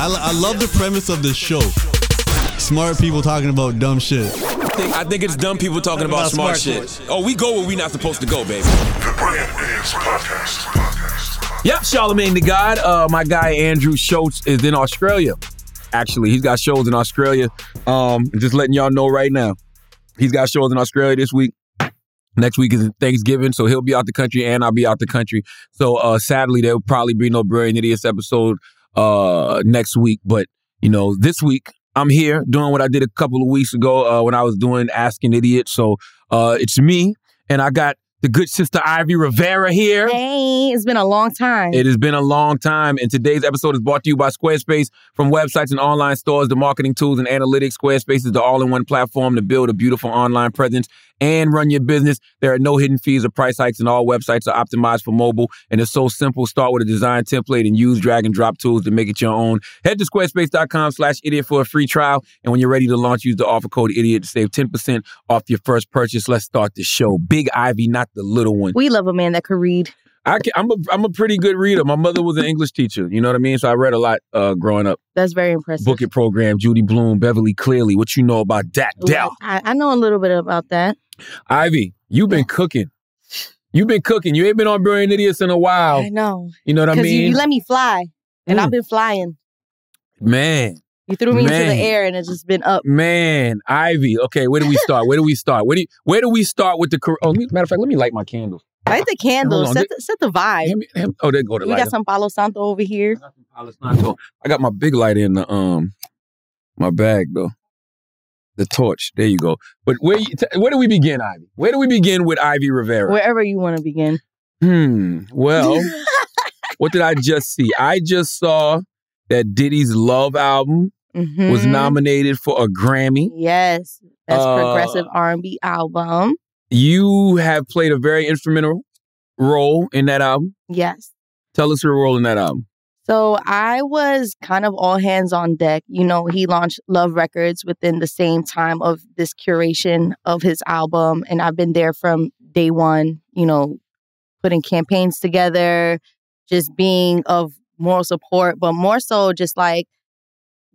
I, I love the premise of this show. Smart people talking about dumb shit. I think, it's dumb people talking about, about smart, smart shit. Oh, we go where we not supposed to go, baby. The Brand Is Podcast. Yep, Charlamagne the God. Uh, my guy Andrew Schulz is in Australia. Actually, he's got shows in Australia. Um, just letting y'all know right now. He's got shows in Australia this week. Next week is Thanksgiving, so he'll be out the country and I'll be out the country. So uh, sadly, there'll probably be no Brilliant Idiots episode uh, next week. But you know, this week I'm here doing what I did a couple of weeks ago uh, when I was doing Asking Idiot. So uh, it's me, and I got the good sister Ivy Rivera here. Hey, it's been a long time. It has been a long time, and today's episode is brought to you by Squarespace. From websites and online stores, the marketing tools and analytics, Squarespace is the all-in-one platform to build a beautiful online presence and run your business. There are no hidden fees or price hikes, and all websites are optimized for mobile. And it's so simple. Start with a design template and use drag and drop tools to make it your own. Head to squarespace.com slash idiot for a free trial, and when you're ready to launch, use the offer code idiot to save 10% off your first purchase. Let's start the show. Big Ivy, not the little one. we love a man that could read. I can, I'm a I'm a pretty good reader. My mother was an English teacher. You know what I mean? So I read a lot uh, growing up. That's very impressive. Book it program, Judy Blume, Beverly Cleary. What you know about that? I, I know a little bit about that. Ivy, you've been cooking. You've been cooking. You ain't been on Brilliant Idiots in a while. I know. You know what I mean? you, you let me fly, and Mm. I've been flying. man, You threw me into the air, and it's just been up. man, Ivy. Okay, where do we start? Where do we start? Where do you, where do we start with the? Oh, matter of fact, let me light my candles. Light the candle. Set the, set the vibe. Hand me- hand- oh, there go the We light. got some Palo Santo over here. I got some Palo Santo. I got my big light in the um my bag though. The torch. There you go. But where you, t- where do we begin, Ivy? Where do we begin with Ivy Rivera? Wherever you want to begin. Hmm. Well, what did I just see? I just saw that Diddy's Love album was Mhm. nominated for a Grammy. Yes, that's Uh, progressive R&B album. You have played a very instrumental role in that album. Yes. Tell us your role in that album. So I was kind of all hands on deck. You know, he launched Love Records within the same time of this curation of his album. And I've been there from day one, you know, putting campaigns together, just being of moral support, but more so just like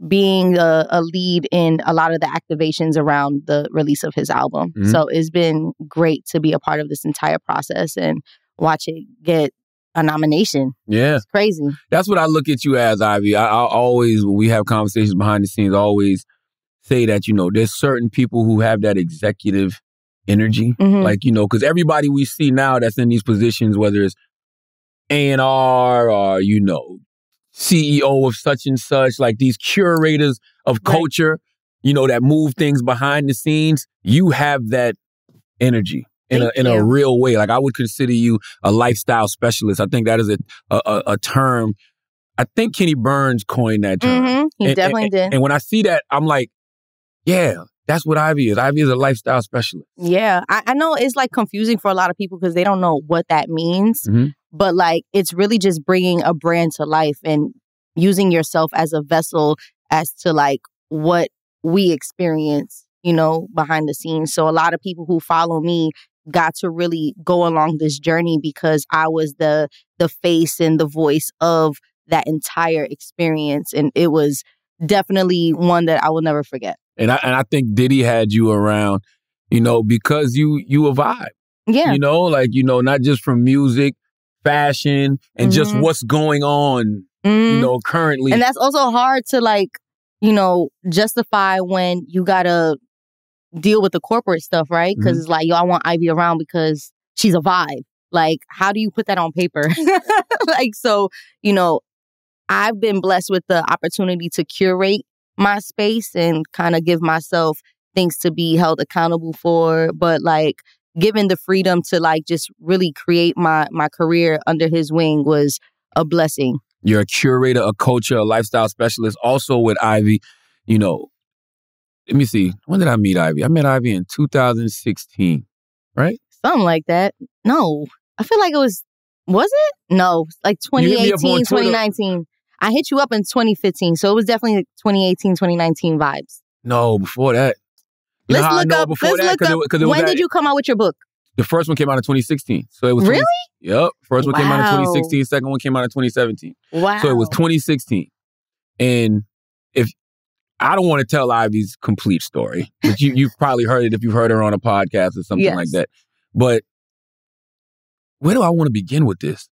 being a, a lead in a lot of the activations around the release of his album. Mhm. So it's been great to be a part of this entire process and watch it get a nomination. Yeah. It's crazy. That's what I look at you as, Ivy. I, I always, when we have conversations behind the scenes, I always say that, you know, there's certain people who have that executive energy. Mhm. Like, you know, because everybody we see now that's in these positions, whether it's A&R or, you know, CEO of such and such, like these curators of Right. culture, you know, that move things behind the scenes, you have that energy. In a, in a real way, like I would consider you a lifestyle specialist. I think that is a a, a, term. I think Kenny Burns coined that term. hmm He And- definitely and, did. And when I see that, I'm like, yeah, that's what Ivy is. Ivy is a lifestyle specialist. yeah, I, I know it's like confusing for a lot of people because they don't know what that means. Mhm. But like, it's really just bringing a brand to life and using yourself as a vessel as to like what we experience, you know, behind the scenes. So a lot of people who follow me got to really go along this journey because I was the the face and the voice of that entire experience, and it was definitely one that I will never forget. And I and I think Diddy had you around, you know, because you you a vibe. Yeah. You know, like, you know, not just from music, fashion, and just Mhm. what's going on, you Mhm. know, currently. And that's also hard to like, you know, justify when you gotta deal with the corporate stuff, right? Because Mhm. it's like, yo, I want Ivy around because she's a vibe. Like, how do you put that on paper? like, so, you know, I've been blessed with the opportunity to curate my space and kind of give myself things to be held accountable for. But like given the freedom to like just really create my my career under his wing was a blessing. You're a curator, a culture, a lifestyle specialist. Also with Ivy, you know, let me see. When did I meet Ivy? I met Ivy in 2016, right? Something like that. No, I feel like it was, was it? No, like You hit me up on 2018, 2019. I hit you up in 2015. So it was definitely 2018, 2019 vibes. No, before that. You Let's look up. before Let's that? look up. it, it when at- did you come out with your book? The first one came out in 2016. So it was 20 Really? Yep. First one came out in Wow. 2016. Second one came out in 2017. Wow. So it was 2016. And if I don't want to tell Ivy's complete story, but you you've probably heard it if you've heard her on a podcast or something Yes. like that. But where do I want to begin with this?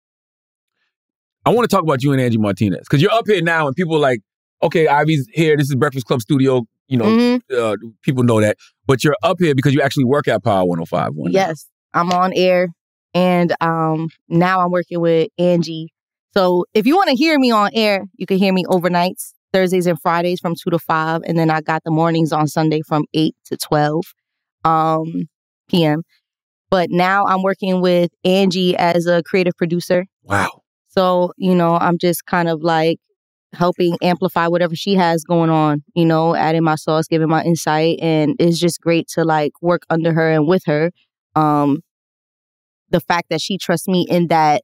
I want to talk about you and Angie Martinez because you're up here now, and people are like, okay, Ivy's here. This is Breakfast Club Studio. You know, Mhm. uh, people know that, but you're up here because you actually work at Power 105. One Yes, I'm on air, and um, now I'm working with Angie. So if you want to hear me on air, you can hear me overnights, Thursdays and Fridays from two to five, and then I got the mornings on Sunday from eight to twelve um, p.m. But now I'm working with Angie as a creative producer. Wow. So, you know, I'm just kind of like helping amplify whatever she has going on, you know, adding my sauce, giving my insight. And it's just great to like work under her and with her. Um, the fact that she trusts me in that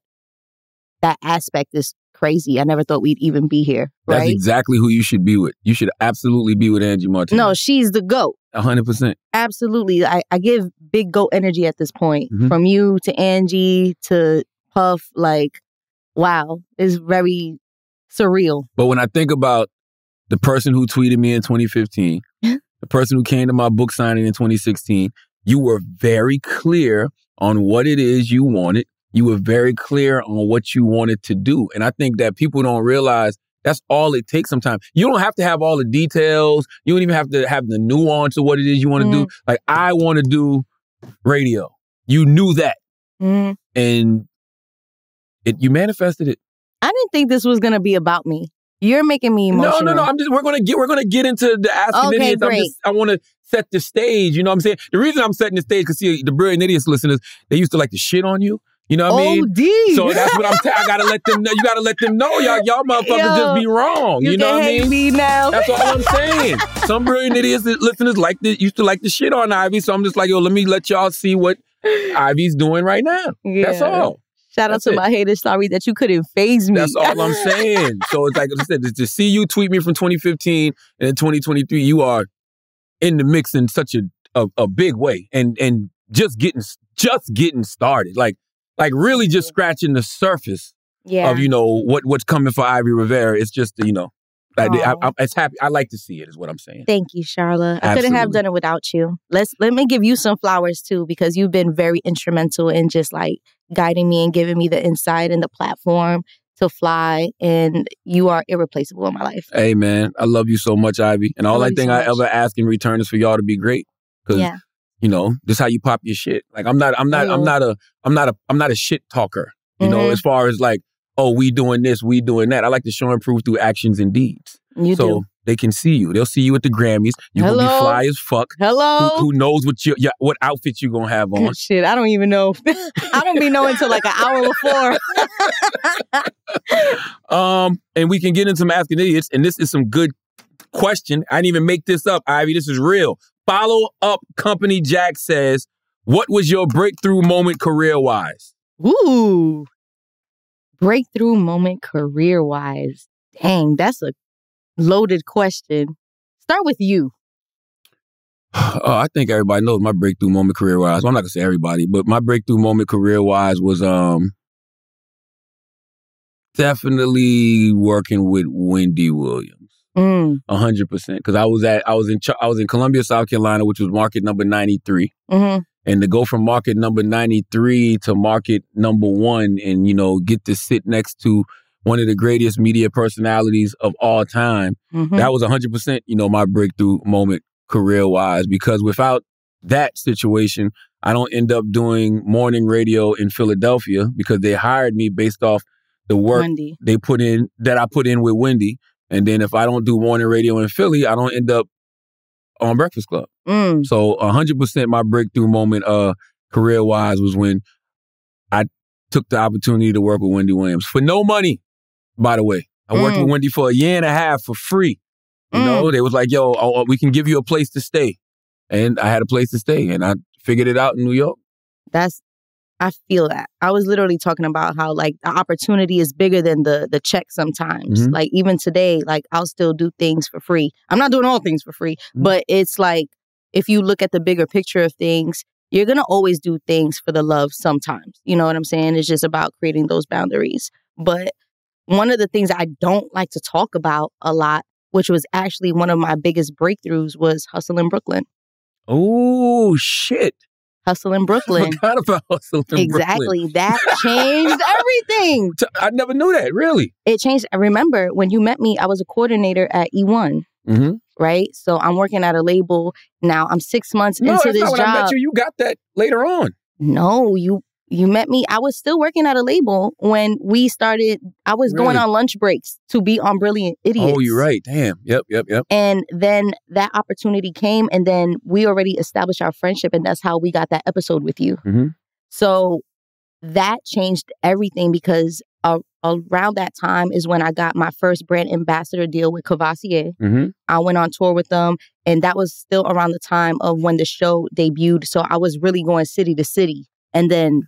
that aspect is crazy. I never thought we'd even be here. Right? That's exactly who you should be with. You should absolutely be with Angie Martinez. No, she's the GOAT. A hundred percent. Absolutely. I, I give big goat energy at this point. Mhm. From you to Angie to Puff, like, wow, it's very surreal. But when I think about the person who tweeted me in 2015, the person who came to my book signing in 2016, you were very clear on what it is you wanted. You were very clear on what you wanted to do. And I think that people don't realize that's all it takes sometimes. You don't have to have all the details. You don't even have to have the nuance of what it is you want to do. Like, I want to do radio. You knew that. Mhm. And it you manifested it. I didn't think this was gonna be about me. You're making me emotional. No, no, no. I'm just we're gonna get we're gonna get into the asking Okay, idiots. Great. just I want to set the stage. You know what I'm saying? The reason I'm setting the stage because see the brilliant idiots listeners they used to like to shit on you. You know what I mean? OD. So that's what I'm. T- I gotta let them know. You gotta let them know, y'all. Y'all motherfuckers Yo, just be wrong. You, you, know what I mean? me now. That's all I'm saying. Some brilliant idiots listeners like to used to like the shit on Ivy. So I'm just like, yo, let me let y'all see what Ivy's doing right now. That's all. Shout out That's to it. my haters. Sorry that you couldn't phase me. That's all I'm saying. So it's like I said, to- to see you tweet me from 2015 and in 2023, you are in the mix in such a, a a big way, and and just getting just getting started, like like really just scratching the surface yeah. of you know what what's coming for Ivy Rivera. It's just you know, I, I, I, it's happy. I like to see it. Is what I'm saying. Thank you, Charlotte. I couldn't have done it without you. Let's let me give you some flowers too, because you've been very instrumental in just like guiding me and giving me the insight and the platform to fly. And you are irreplaceable in my life. Hey man, I love you so much, Ivy, and all I think so I much. ever ask in return is for y'all to be great. Because Yeah. You know, this how you pop your shit. Like I'm not, I'm not, I'm Mhm. not a, I'm not a, I'm not a shit talker. You know, Mhm. as far as like, oh, we doing this, we doing that. I like to show and prove through actions and deeds. You so do. they can see you. They'll see you at the Grammys. You gonna be fly as fuck. Who, Hello. who knows what your, your what outfit you gonna have on? Shit, I don't even know. I don't be knowing until like an hour before. Um, and we can get into some asking idiots. And this is some good question. I didn't even make this up, Ivy. This is real. Follow up company Jack says, "What was your breakthrough moment career wise?" Ooh. Breakthrough moment career wise. Dang, that's a loaded question. Start with you. Oh, I think everybody knows my breakthrough moment career wise. Well, I'm not gonna say everybody, but my breakthrough moment career wise was um definitely working with Wendy Williams. Mm, A hundred percent. Because I was at I was in I was in Columbia, South Carolina, which was market number ninety three. hmm And to go from market number ninety three to market number one, and you know get to sit next to one of the greatest media personalities of all time, hmm that was a hundred percent. You know my breakthrough moment career wise. Because without that situation, I don't end up doing morning radio in Philadelphia because they hired me based off the work Wendy. they put in that I put in with Wendy. And then if I don't do morning radio in Philly, I don't end up on Breakfast Club. Mm, So hundred percent my breakthrough moment uh career wise was when I took the opportunity to work with Wendy Williams for no money, by the way. I worked Mm. with Wendy for a year and a half for free. You Mm. know, they was like, yo, oh, we can give you a place to stay. And I had a place to stay and I figured it out in New York. that's I feel that. I was literally talking about how like the opportunity is bigger than the the check sometimes. Mhm. Like even today, like I'll still do things for free. I'm not doing all things for free, Mhm. but it's like if you look at the bigger picture of things, you're gonna always do things for the love sometimes. You know what I'm saying? It's just about creating those boundaries. But one of the things I don't like to talk about a lot, which was actually one of my biggest breakthroughs, was Hustle in Brooklyn. Oh shit! Hustle in Brooklyn. Forgot about hustle in Brooklyn. Exactly. That changed everything. I never knew that. Really? It changed. I remember when you met me, I was a coordinator at E1, Mm-hmm. right? So I'm working at a label now. I'm six months No, into this when I job. met you. You got that later on. No, you you met me. I was still working at a label when we started. I was going on lunch breaks to be on Brilliant Idiots. Oh, you're right. Damn. Yep. Yep. Yep. And then that opportunity came, and then we already established our friendship, and that's how we got that episode with you. Mhm. So that changed everything because uh, around that time is when I got my first brand ambassador deal with Courvoisier. Mm-hmm. I went on tour with them, and that was still around the time of when the show debuted. So I was really going city to city. And then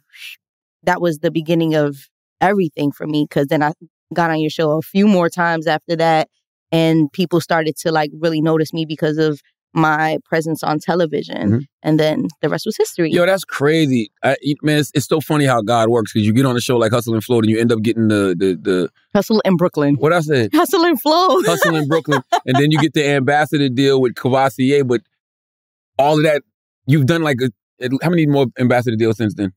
that was the beginning of everything for me because then I got on your show a few more times after that, and people started to like really notice me because of my presence on television. Mhm. And then the rest was history. Yo, that's crazy. I, man, it's, it's so funny how God works because you get on a show like Hustle and Florida and you end up getting the the the Hustle in Brooklyn. what I said. Hustle and flow. Hustle in Brooklyn, and then you get the ambassador deal with Courvoisier. But all of that, you've done like a, how many more ambassador deals since then?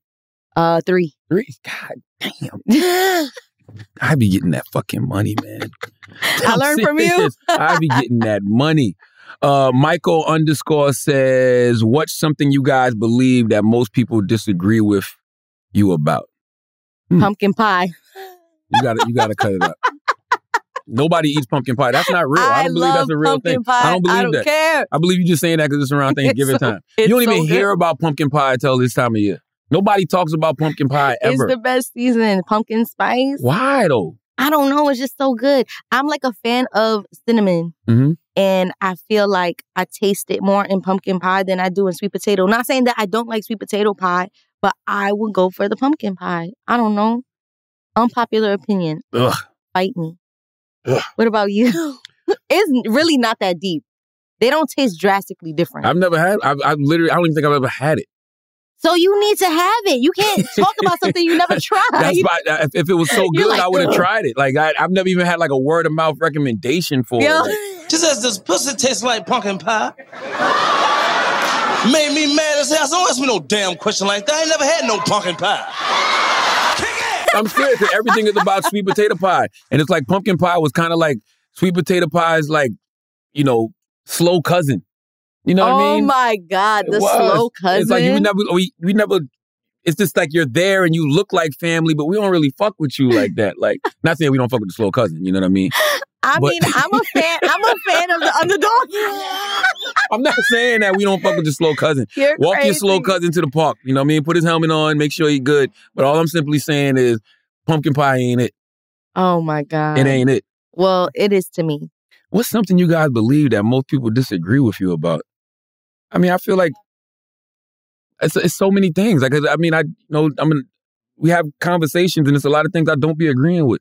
Uh, three. Three. God damn, I be getting that fucking money, man. I learned from you. I be getting that money. Uh, Michael underscore says, "What's something you guys believe that most people disagree with you about?" Pumpkin pie. You gotta, you gotta cut it up. Nobody eats pumpkin pie. That's not real. I don't believe that's a real thing. Pie. I don't believe I don't that. care. I believe you're just saying that because it's around Thanksgiving It's so- time. You don't so even good. hear about pumpkin pie until this time of year. Nobody talks about pumpkin pie ever. It's the best season. Pumpkin spice. Why though? I don't know. It's just so good. I'm like a fan of cinnamon. Mhm. And I feel like I taste it more in pumpkin pie than I do in sweet potato. Not saying that I don't like sweet potato pie, but I would go for the pumpkin pie. I don't know. Unpopular opinion. Ugh. Fight me. Ugh. What about you? it's really not that deep. They don't taste drastically different. I've never had. I've, I've literally. I don't even think I've ever had it. so you need to have it. You can't talk about something you never tried. That's why. Uh, if, if it was so good, like, I would have tried it. Like I, I've never even had like a word of mouth recommendation for Yo. it. Like, She says, does pussy taste like pumpkin pie? Made me mad as hell. Don't ask me no damn question like that. I ain't never had no pumpkin pie. I'm serious. 'cause everything is about sweet potato pie, and it's like pumpkin pie was kind of like sweet potato pie's like, you know, slow cousin. You know oh what I oh mean? Oh my God, the slow cousin. It's like you never, we, we never. It's just like you're there and you look like family, but we don't really fuck with you like that. Like, not saying we don't fuck with the slow cousin. You know what I mean? I but- mean, I'm a fan. I'm a fan of the underdog. I'm not saying that we don't fuck with the slow cousin. You're Walk your slow cousin to the park. You know what I mean? Put his helmet on, make sure he good. But all I'm simply saying is, pumpkin pie ain't it. Oh my God. It ain't it. Well, it is to me. What's something you guys believe that most people disagree with you about? I mean, I feel like it's, it's so many things. Like, I mean, I you know, I mean, we have conversations, and it's a lot of things I don't be agreeing with.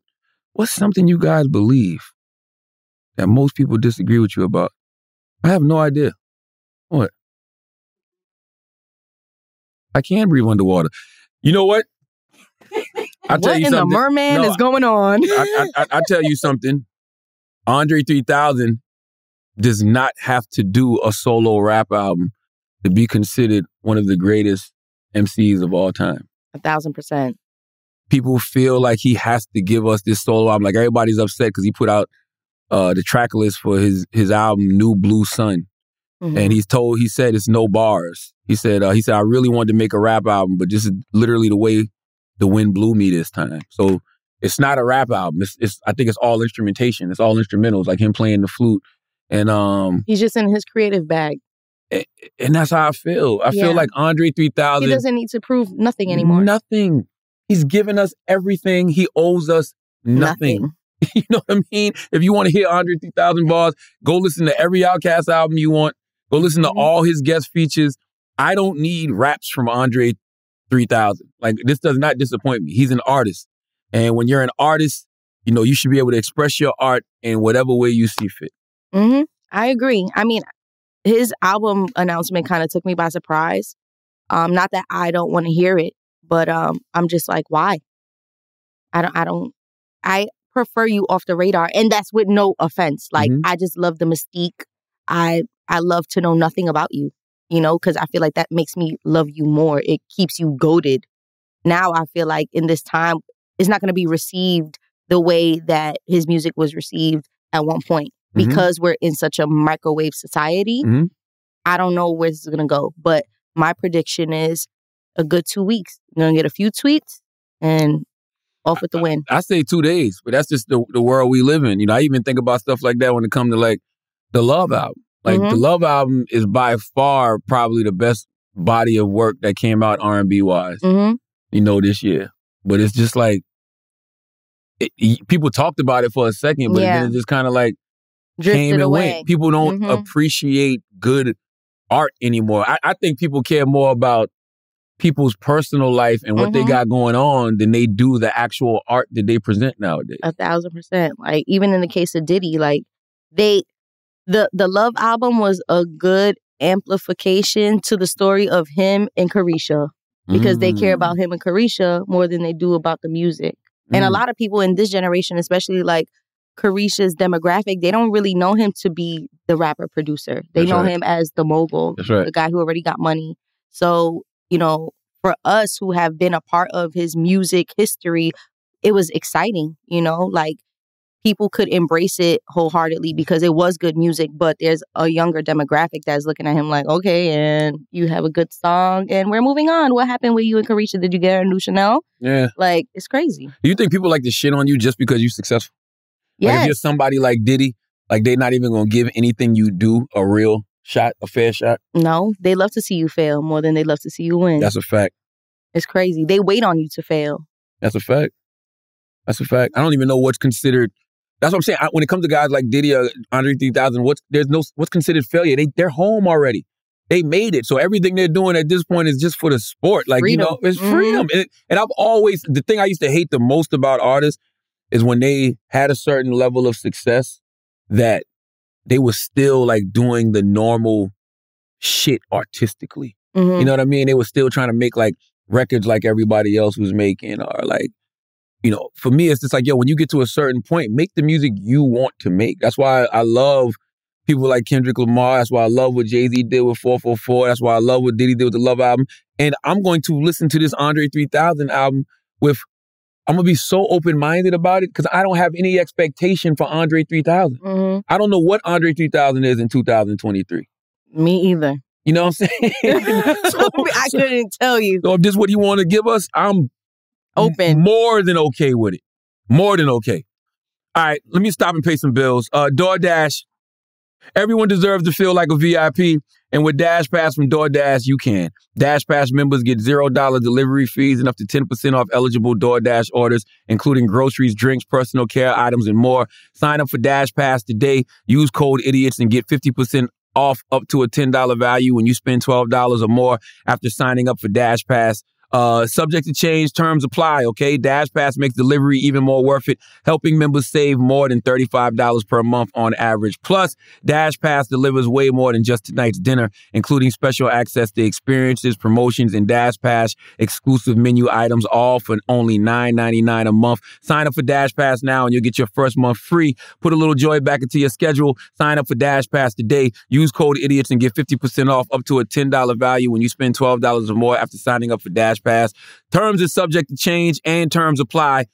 What's something you guys believe that most people disagree with you about? I have no idea. What? I can breathe underwater. You know what? I'll tell what you in the merman No, is going on? I, I, I, I tell you something. Andre 3000 does not have to do a solo rap album to be considered one of the greatest MCs of all time. A thousand percent. People feel like he has to give us this solo album. Like everybody's upset because he put out uh, the track list for his his album New Blue Sun, Mhm. and he's told he said it's no bars. He said uh, he said I really wanted to make a rap album, but this is literally the way the wind blew me this time. So it's not a rap album. It's, it's I think it's all instrumentation. It's all instrumentals, like him playing the flute, and um He's just in his creative bag. and that's how I feel. I Yeah. feel like Andre 3000. He doesn't need to prove nothing anymore. Nothing. He's given us everything. He owes us nothing. you know what I mean? If you want to hear Andre 3000 bars, go listen to every OutKast album you want. Go listen Mhm. to all his guest features. I don't need raps from Andre 3000. Like this does not disappoint me. He's an artist. And when you're an artist, you know, you should be able to express your art in whatever way you see fit. hmm I agree. I mean, his album announcement kind of took me by surprise. Um, not that I don't want to hear it, but um, I'm just like, why? I don't. I don't. I prefer you off the radar. And that's with no offense. Like Mhm. I just love the mystique. I I love to know nothing about you, you know, because I feel like that makes me love you more. It keeps you goaded. Now I feel like in this time, it's not gonna be received the way that his music was received at one point. Mhm. Because we're in such a microwave society. Mhm. I don't know where this is gonna go. But my prediction is a good two weeks. You're gonna get a few tweets and off with the win. I say two days, but that's just the, the world we live in. You know, I even think about stuff like that when it comes to like the Love album. Like the Mhm. Love album is by far probably the best body of work that came out R and B wise. hmm You know, this year. But it's just like it, y- people talked about it for a second, but Yeah. then it just kind of like Drifted came and away. went. People don't Mhm. appreciate good art anymore. I, I think people care more about people's personal life and what they Mhm. got going on than they do the actual art that they present nowadays. A thousand percent. Like even in the case of Diddy, like they the the Love album was a good amplification to the story of him and Caresha because they care Mm. about him and Caresha more than they do about the music. And a Mm. lot of people in this generation, especially like Caresha's demographic, they don't really know him to be the rapper producer. They That's know right. him as the mogul, That's right. the guy who already got money. So, you know, for us who have been a part of his music history, it was exciting, you know, like people could embrace it wholeheartedly because it was good music, but there's a younger demographic that's looking at him like, okay, and you have a good song and we're moving on. What happened with you and Caresha? Did you get a new Chanel? Yeah. Like, it's crazy. Do you think people like to shit on you just because you're successful? Like if you're somebody like Diddy, like they're not even gonna give anything you do a real shot, a fair shot. no, they love to see you fail more than they love to see you win. That's a fact. it's crazy. They wait on you to fail. That's a fact. That's a fact. I don't even know what's considered. That's what I'm saying. I, when it comes to guys like Diddy or Andre 3000, what's there's no what's considered failure. They they're home already. They made it. So everything they're doing at this point is just for the sport. Like Freedom. you know, it's Mhm. freedom. And, and I've always the thing I used to hate the most about artists is when they had a certain level of success that they were still like doing the normal shit artistically. Mhm. You know what I mean? They were still trying to make like records like everybody else was making, or like, you know, for me, it's just like, yo, when you get to a certain point, make the music you want to make. That's why I love people like Kendrick Lamar. That's why I love what Jay Z did with 444. That's why I love what Diddy did with the Love album. And I'm going to listen to this Andre 3000 album with, I'm to be so open minded about it because I don't have any expectation for Andre 3000. Mhm. I don't know what Andre 3000 is in 2023. Me either. You know what I'm saying? So- I couldn't tell you. so if this is what you want to give us, I'm Open. more than okay with it. More than okay. All right, let me stop and pay some bills. Uh, DoorDash. Everyone deserves to feel like a VIP, and with Dash Pass from DoorDash, you can. Dash Pass members get zero dollar delivery fees and up to ten percent off eligible DoorDash orders, including groceries, drinks, personal care items, and more. Sign up for Dash Pass today. Use code IDIOTS and get fifty percent off up to a ten dollar value when you spend twelve dollars or more after signing up for Dash Pass. Uh, subject to change, terms apply, okay? Dash Pass makes delivery even more worth it, helping members save more than $35 per month on average. Plus, Dash Pass delivers way more than just tonight's dinner, including special access to experiences, promotions, and Dash Pass exclusive menu items, all for only $9.99 a month. Sign up for Dash Pass now and you'll get your first month free. Put a little joy back into your schedule. Sign up for Dash Pass today. Use code IDIOTS and get 50% off up to a $10 value when you spend $12 or more after signing up for Dash Pass. Terms is subject to change and terms apply.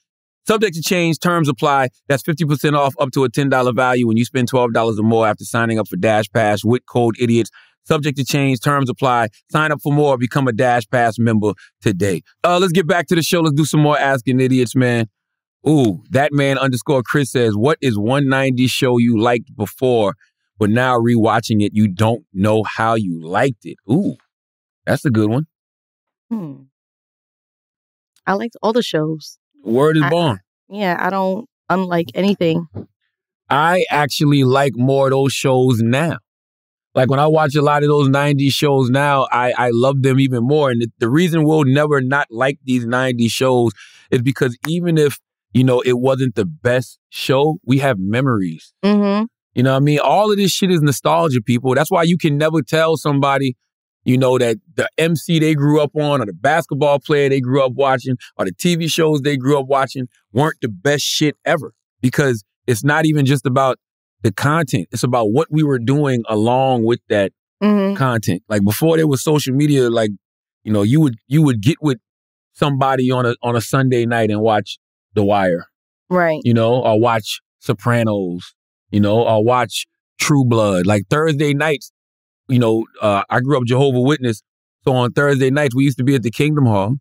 Subject to change, terms apply. That's 50% off up to a $10 value when you spend $12 or more after signing up for Dash Pass with code IDIOTS. Subject to change, terms apply. Sign up for more, become a Dash Pass member today. Uh, let's get back to the show. Let's do some more Asking Idiots, man. Ooh, that man underscore Chris says, What is 190 show you liked before, but now rewatching it, you don't know how you liked it? Ooh, that's a good one. Hmm. I liked all the shows. Word is I- born. Yeah, I don't unlike anything. I actually like more of those shows now. Like when I watch a lot of those 90s shows now, I, I love them even more. And the, the reason we'll never not like these 90s shows is because even if, you know, it wasn't the best show, we have memories. Mm-hmm. You know what I mean? All of this shit is nostalgia, people. That's why you can never tell somebody, you know, that the MC they grew up on or the basketball player they grew up watching or the TV shows they grew up watching weren't the best shit ever. because it's not even just about the content. It's about what we were doing along with that hmm content. Like before there was social media, like, you know, you would you would get with somebody on a on a Sunday night and watch The Wire, Right. you know, or watch Sopranos, you know, or watch True Blood. Like Thursday nights, you know, uh, I grew up Jehovah Witness. So on Thursday nights, we used to be at the Kingdom Hall,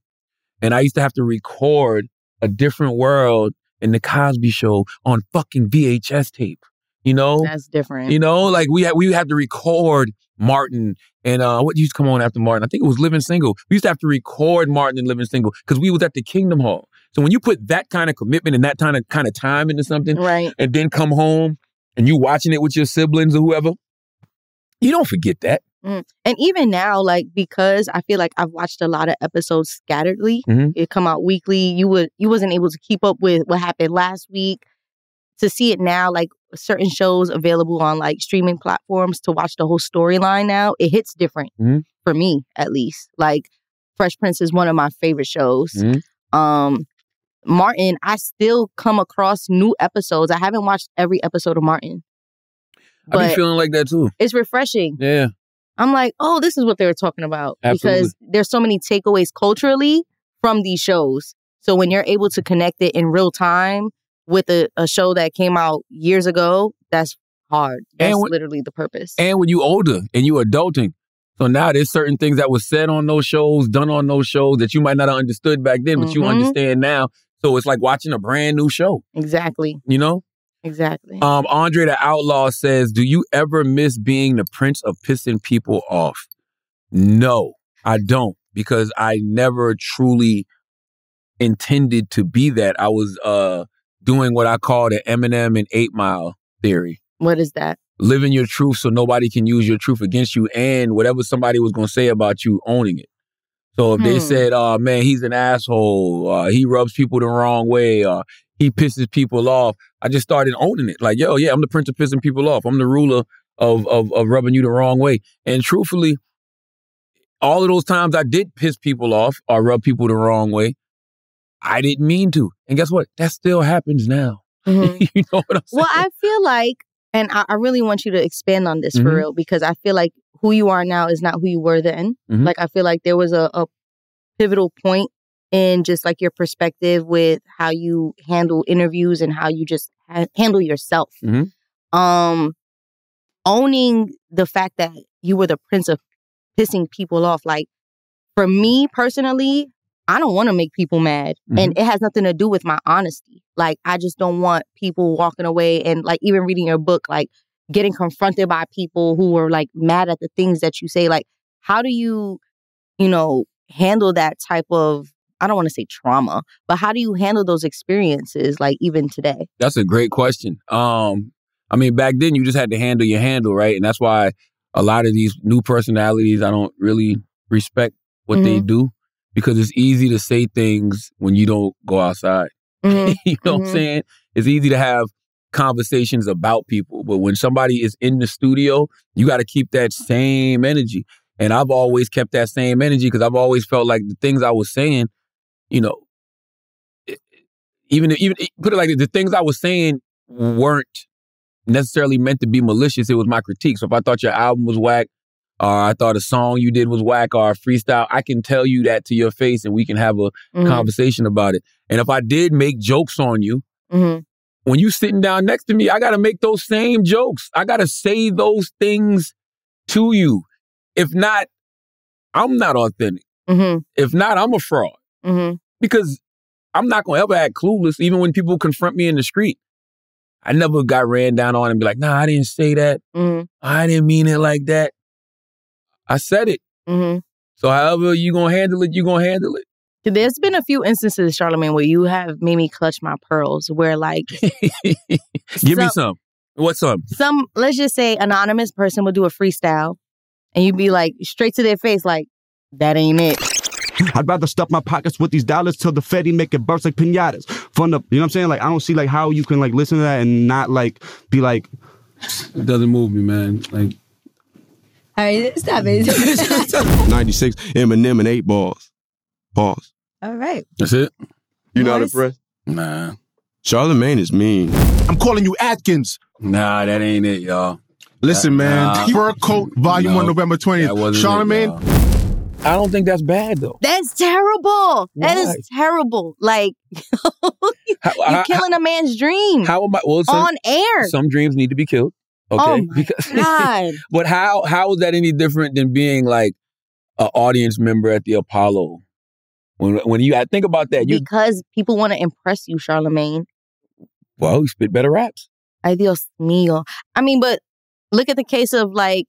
and I used to have to record a different world in the Cosby Show on fucking VHS tape. You know, That's different. you know, like we had we had to record Martin and uh what used to come on after Martin? I think it was Living Single. We used to have to record Martin and Living Single because we was at the Kingdom Hall. So when you put that kind of commitment and that kind of kind of time into something, right. and then come home and you watching it with your siblings or whoever, you don't forget that. And even now, like because I feel like I've watched a lot of episodes scatteredly. Mhm. It come out weekly. You would you wasn't able to keep up with what happened last week. To see it now, like certain shows available on like streaming platforms to watch the whole storyline now, it hits different Mhm. for me at least. Like Fresh Prince is one of my favorite shows. Mhm. Um Martin, I still come across new episodes. I haven't watched every episode of Martin. I be feeling like that too. it's refreshing. Yeah. I'm like, oh, this is what they were talking about Absolutely. because there's so many takeaways culturally from these shows. So when you're able to connect it in real time with a, a show that came out years ago, that's hard. And That's when- literally the purpose. And when you older and you adulting. So now there's certain things that was said on those shows, done on those shows that you might not have understood back then, but you Mhm. understand now. So it's like watching a brand new show, exactly. you know? Exactly. Um, Andre the Outlaw says, Do you ever miss being the prince of pissing people off? No, I don't, because I never truly intended to be that. I was uh doing what I call the Eminem and Eight Mile theory. what is that? living your truth so nobody can use your truth against you and whatever somebody was going to say about you owning it so if they Hmm. said uh man he's an asshole uh, he rubs people the wrong way uh, he pisses people off i just started owning it like yo yeah i'm the prince of pissing people off i'm the ruler of, of of rubbing you the wrong way and truthfully all of those times i did piss people off or rub people the wrong way i didn't mean to and guess what that still happens now Mhm. you know what i'm saying well, I feel like, and I, I really want you to expand on this Mhm. for real because I feel like who you are now is not who you were then. Mhm. Like I feel like there was a, a pivotal point in just like your perspective with how you handle interviews and how you just ha- handle yourself. Mhm. Um, owning the fact that you were the prince of pissing people off. Like for me personally, I don't want to make people mad, and it has nothing to do with my honesty. Like I just don't want people walking away and like even reading your book, like getting confronted by people who are like mad at the things that you say. Like, how do you, you know, handle that type of I don't want to say trauma, but how do you handle those experiences like even today? That's a great question. Um, I mean, back then you just had to handle your handle, right? And that's why a lot of these new personalities I don't really respect what they do because it's easy to say things when you don't go outside. Mhm. you know what Mhm. I'm saying? It's easy to have conversations about people, but when somebody is in the studio, you got to keep that same energy. And I've always kept that same energy because I've always felt like the things I was saying, you know, it- even even put it like this, the things I was saying weren't necessarily meant to be malicious. It was my critique. So if I thought your album was whack, or I thought a song you did was whack, or a freestyle, I can tell you that to your face, and we can have a Mhm. conversation about it. And if I did make jokes on you, Mhm. when you sitting down next to me, I gotta make those same jokes. I gotta say those things to you. If not, I'm not authentic. Mhm. If not, I'm a fraud Mhm. Because I'm not gonna ever act clueless, even when people confront me in the street. I never got ran down on and be like, nah, I didn't say that. Mhm. I didn't mean it like that. I said it. Mhm. So however you gonna handle it, you gonna handle it. There's been a few instances, Charlamagne, where you have made me clutch my pearls. Where like Give me some- some. What's some? some let's just say anonymous person will do a freestyle and you'd be like straight to their face like that ain't it I'd rather stuff my pockets with these dollars till the Fetty make it burst like pinatas. From the, you know what I'm saying? Like, I don't see like how you can like listen to that and not like be like, It doesn't move me, man. Like All right, stop it. 96, Eminem and eight balls. Pause. All right. that's it. You not Morris? impressed? Nah. Charlamagne is mean. I'm calling you Atkins. Nah, that ain't it, y'all. Listen, man. Nah. Fur coat, volume No, one, November 20th. wasn't it, Charlamagne, y'all. I don't think that's bad though. That's terrible. That Why? is terrible. Like How, you're how- killing a man's dream how am I? Well, some, on air. some dreams need to be killed. Oh okay, Oh my because God. but how how is that any different than being like an audience member at the Apollo? When when you I think about that, you because people want to impress you, Charlamagne. well, you spit better raps. Ay Dios mío. I mean, but look at the case of like,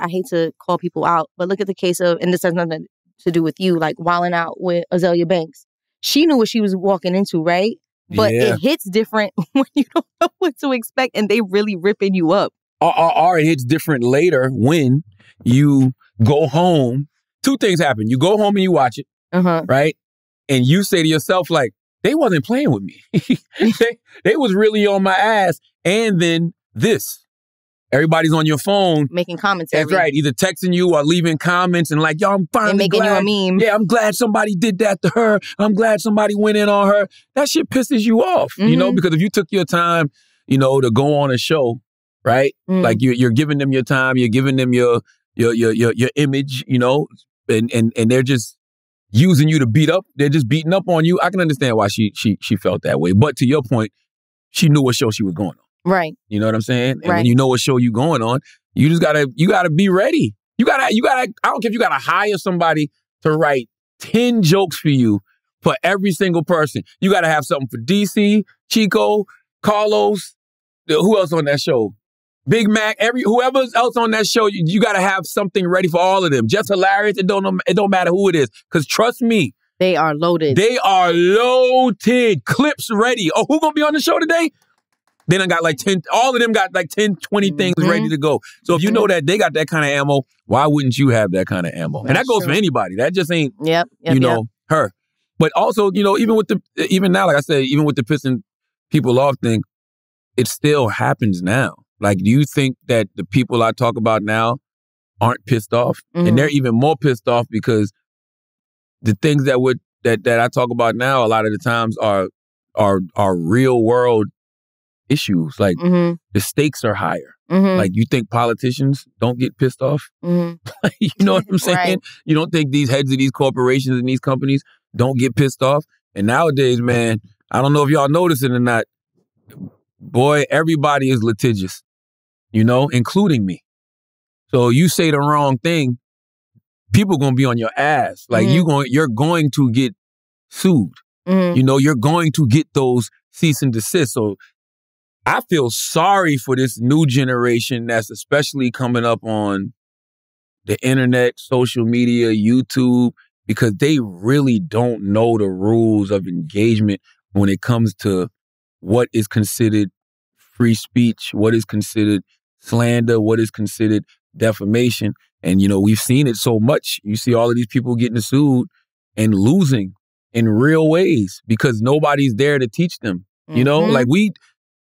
I, I hate to call people out, but look at the case of, and this has nothing to do with you, like wilding out with Azealia Banks. She knew what she was walking into, right? But yeah. it hits different when you don't know what to expect and they really ripping you up. or, or, or it hits different later when you go home. Two things happen. You go home and you watch it, Uh-huh. right? And you say to yourself, like, they wasn't playing with me. they, they was really on my ass. And then this. Everybody's on your phone. Making commentary. That's right. Either texting you or leaving comments and like, yo, I'm finally And making glad. you a meme. Yeah, I'm glad somebody did that to her. I'm glad somebody went in on her. That shit pisses you off, you know, Mhm. because if you took your time, you know, to go on a show, right? Mm. Like you're you're giving them your time, you're giving them your your your your, your image, you know, and and and they're just using you to beat up. They're just beating up on you. I can understand why she she she felt that way. But to your point, she knew what show she was going on. Right. You know what I'm saying? And when Right. you know what show you going on, you just gotta you gotta be ready. You gotta you gotta I don't care if you gotta hire somebody to write 10 jokes for you for every single person. You gotta have something for DC, Chico, Karlous, who else on that show? Big Mac, every whoever else on that show, you, you gotta have something ready for all of them. Just hilarious. It don't it don't matter who it is. Cause trust me, They are loaded. they are loaded. Clips ready. Oh, who gonna be on the show today? They done got like 10, all of them got like 10, 20 things Mhm. ready to go. So if you know that they got that kind of ammo, why wouldn't you have that kind of ammo? and that That's goes for anybody. That just ain't, Yep. yep you yep. know, her. But also, you know, even with the, even now, like I said, even with the pissing people off thing, it still happens now. Like, do you think that the people I talk about now aren't pissed off? Mhm. And they're even more pissed off because the things that would that that I talk about now a lot of the times are are are real world issues. Like Mhm. the stakes are higher. Mhm. Like you think politicians don't get pissed off? Mhm. you know what I'm saying? Right. You don't think these heads of these corporations and these companies don't get pissed off? And nowadays, man, I don't know if y'all notice it or not. Boy, everybody is litigious, you know, including me. So you say the wrong thing, people gonna be on your ass. Like you going, you're going to get sued. Mhm. You know, you're going to get those cease and desist. So I feel sorry for this new generation that's especially coming up on the internet, social media, YouTube, because they really don't know the rules of engagement when it comes to what is considered free speech, what is considered slander, what is considered defamation. And, you know, we've seen it so much. You see all of these people getting sued and losing in real ways because nobody's there to teach them. You know, Mhm. like we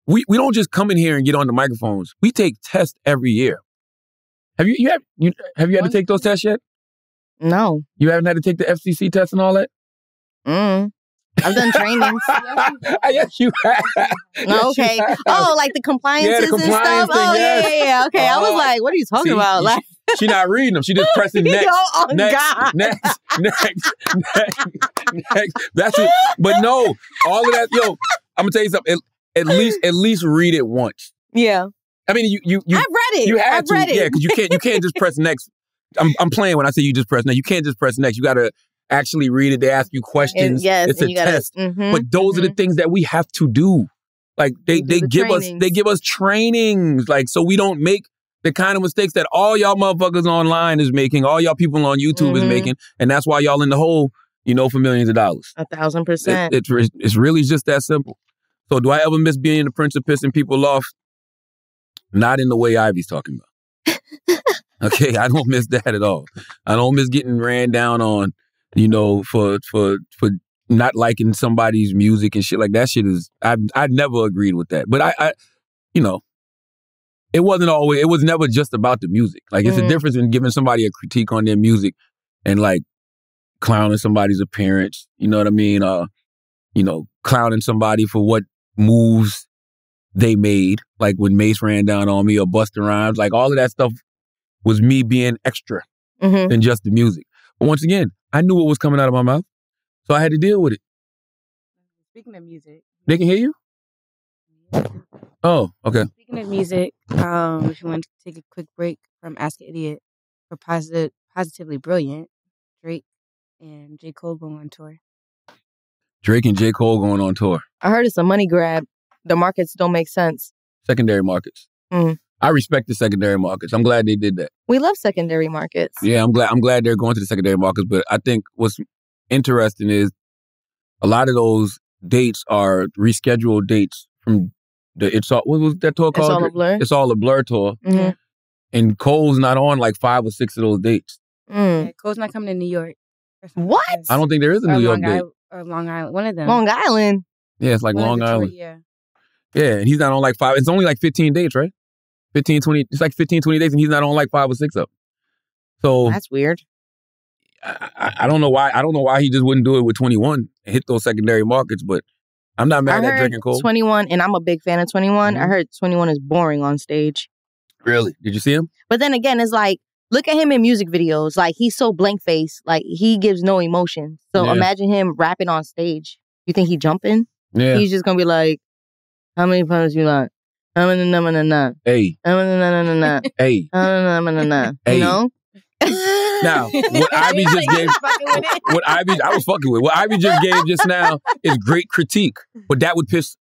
we we don't just come in here and get on the microphones. We take tests every year. Have you you have you have you had to take those tests yet? No. You haven't had to take the FCC test and all that? Mm. I've done trainings. yes, you have. No, Yes, okay. have. Oh, like the compliances and compliance stuff. thing, oh, yes. yeah, yeah, yeah. Okay. I was Oh, like, what are you talking See, about? Like, She not reading them. She just pressing next. Yo, oh, next, God. next, next, next, next. That's it. But no, all of that. Yo, I'm gonna tell you something. At, at least, at least read it once. yeah. I mean, you, you, you. I've read it. You had I've to, read it. yeah, because you can't, you can't just press next. I'm, I'm playing when I say you just press next. You can't just press next. You got to actually read it. They ask you questions. yes, it's and a you gotta- test. mhm, but those are the things that we have to do. Like they, they the give us, they give us trainings. Like so we don't make the kind of mistakes that all y'all motherfuckers online is making, all y'all people on YouTube is Mhm. making, and that's why y'all in the hole, you know, for millions of dollars. A thousand It- percent. it's it's really just that simple. So do I ever miss being the prince of pissing people off? Not in the way Ivy's talking about. okay, I don't miss that at all. I don't miss getting ran down on, you know, for for for not liking somebody's music and shit like that. Shit is I I never agreed with that. But I, I you know, it wasn't always. It was never just about the music. Like it's a Mhm. difference in giving somebody a critique on their music and like clowning somebody's appearance. You know what I mean? Uh, you know, clowning somebody for what moves they made, like when Mase ran down on me or Busta Rhymes, like all of that stuff was me being extra hmm than just the music. But once again, I knew what was coming out of my mouth, so I had to deal with it. Speaking of music, They can hear you. Oh, okay. speaking of music, um, if you want to take a quick break from Ask an Idiot for positive, positively brilliant, Drake and J Cole going on tour. Drake and J. Cole going on tour. I heard it's a money grab. The markets don't make sense. Secondary markets. Mm. I respect the secondary markets. I'm glad they did that. We love secondary markets. Yeah, I'm glad. I'm glad they're going to the secondary markets. But I think what's interesting is a lot of those dates are rescheduled dates from the. It's all. What was that tour called? It's all a blur. It's all a blur tour. hmm And Cole's not on like five or six of those dates. Mm. Yeah, Cole's not coming to New York. What? I don't think there is a or New York Long date. Island, or Long Island. One of them. Long Island. Yeah, it's like One Long the tour- Island. Yeah. Yeah, and he's not on like five. It's only like 15 dates, right? 15, 20. It's like 15, 20 dates, and he's not on like five or six of them. So That's weird. I, I, I don't know why. I don't know why he just wouldn't do it with 21 and hit those secondary markets. But I'm not mad I at heard Drake and Cole. 21, and I'm a big fan of 21. I Mhm. heard 21 is boring on stage. really? Did you see him? But then again, it's like, look at him in music videos. Like, he's so blank faced. Like, he gives no emotion. So Yeah. imagine him rapping on stage. You think he jumping? Yeah. He's just going to be like, how many pounds you like? How many, na, na, na, hey, How many, na, na, na, na. hey. How many, na, na, na. You know? Now, what Ivy just gave, what Ivy, I was fucking with. What Ivy just gave just now is great critique, but that would piss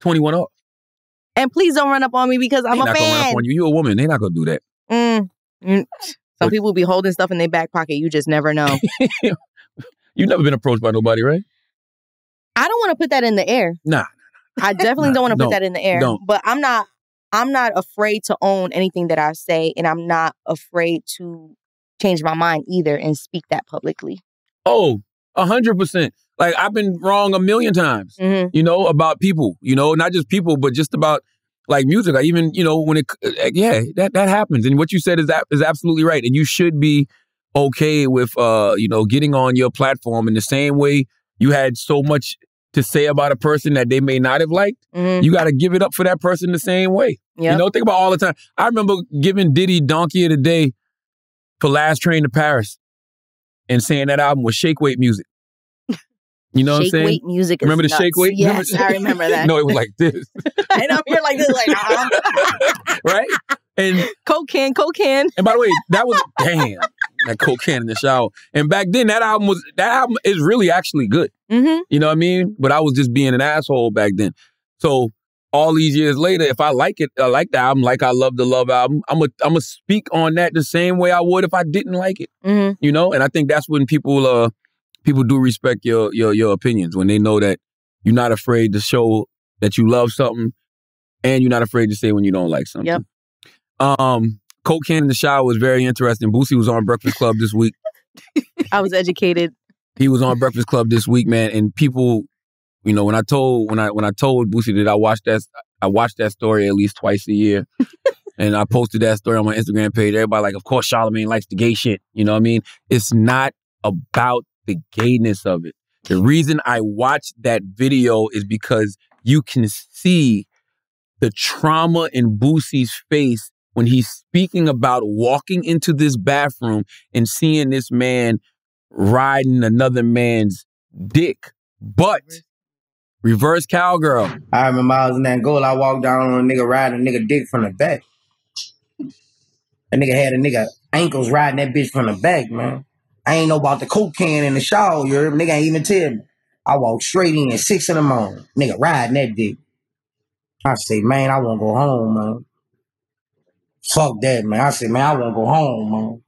21 off. And please don't run up on me because I'm They're a not gonna run fan. up on you. You're a woman. They're not gonna do that. Mm. Some But- people be holding stuff in their back pocket. You just never know. You've never been approached by nobody, right? I don't want to put that in the air. Nah. I definitely Nah, don't want to put that in the air. Don't. But I'm not I'm not afraid to own anything that I say and I'm not afraid to change my mind either and speak that publicly. Oh, a hundred percent. Like I've been wrong a million times. Mhm. You know about people. You know, not just people, but just about like music. I even you know when it uh, yeah that that happens. And what you said is that is absolutely right. And you should be okay with uh you know getting on your platform in the same way you had so much to say about a person that they may not have liked. Mhm. You got to give it up for that person the same way. Yep. You know, think about all the time. I remember giving Diddy Donkey of the Day for Last Train to Paris and saying that album was shake weight music. You know what I'm saying? weight music is Remember the nuts. shake weight? Yes, I remember that. no, it was like this, and I'm here like this, like uh, right? And Coke can, Coke can. and by the way, that was damn that cocaine in the shower. And back then, that album was that album is really actually good. Mm-hmm. You know what I mean? But I was just being an asshole back then. So all these years later, if I like it, I like the album, like I love the Love album, I'm a I'm a speak on that the same way I would if I didn't like it. Mm-hmm. You know, and I think that's when people uh people do respect your your your opinions when they know that you're not afraid to show that you love something, and you're not afraid to say when you don't like something. Yep. Um, cocaine in the shower was very interesting. Boosie was on Breakfast Club this week. I was educated. He was on Breakfast Club this week, man, and people, you know, when I told when I when I told Boosie that I watched that I watched that story at least twice a year. and I posted that story on my Instagram page. Everybody like, of course Charlamagne likes the gay shit. You know what I mean? It's not about the gayness of it. The reason I watched that video is because you can see the trauma in Boosie's face when he's speaking about walking into this bathroom and seeing this man riding another man's dick. But reverse cowgirl. I remember I was in Angola. I walked down on a nigga riding a nigga dick from the back. That nigga had a nigga ankles riding that bitch from the back, man. I ain't know about the coke can in the shower, you heard? Nigga ain't even tell me. I walked straight in at six in the morning. Nigga riding that dick. I say, man, I wanna go home, man. Fuck that, man. I said, man, I wanna go home, man.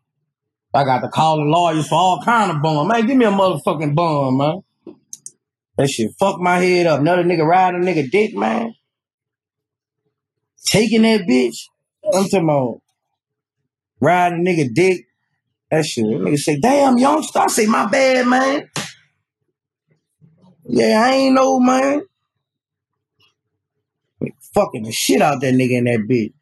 I got to call the lawyers for all kind of bum. Man, give me a motherfucking bum, man. That shit fuck my head up. Another nigga riding a nigga dick, man. Taking that bitch. I'm talking about riding nigga dick. That shit. Nigga say, damn, youngster. I say, my bad, man. Yeah, I ain't know, man. Fucking the shit out that nigga in that bitch.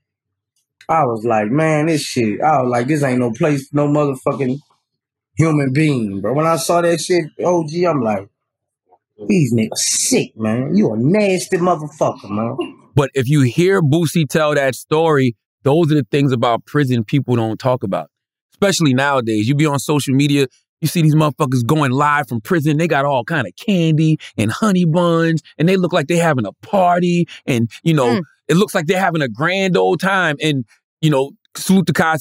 I was like, man, this shit. I was like, this ain't no place no motherfucking human being, bro. When I saw that shit, OG, I'm like, These niggas sick, man. You a nasty motherfucker, man. But if you hear Boosie tell that story, those are the things about prison people don't talk about. Especially nowadays. You be on social media, you see these motherfuckers going live from prison. They got all kind of candy and honey buns, and they look like they having a party. And, you know, Mm. it looks like they're having a grand old time. And, you know, salute to. Kai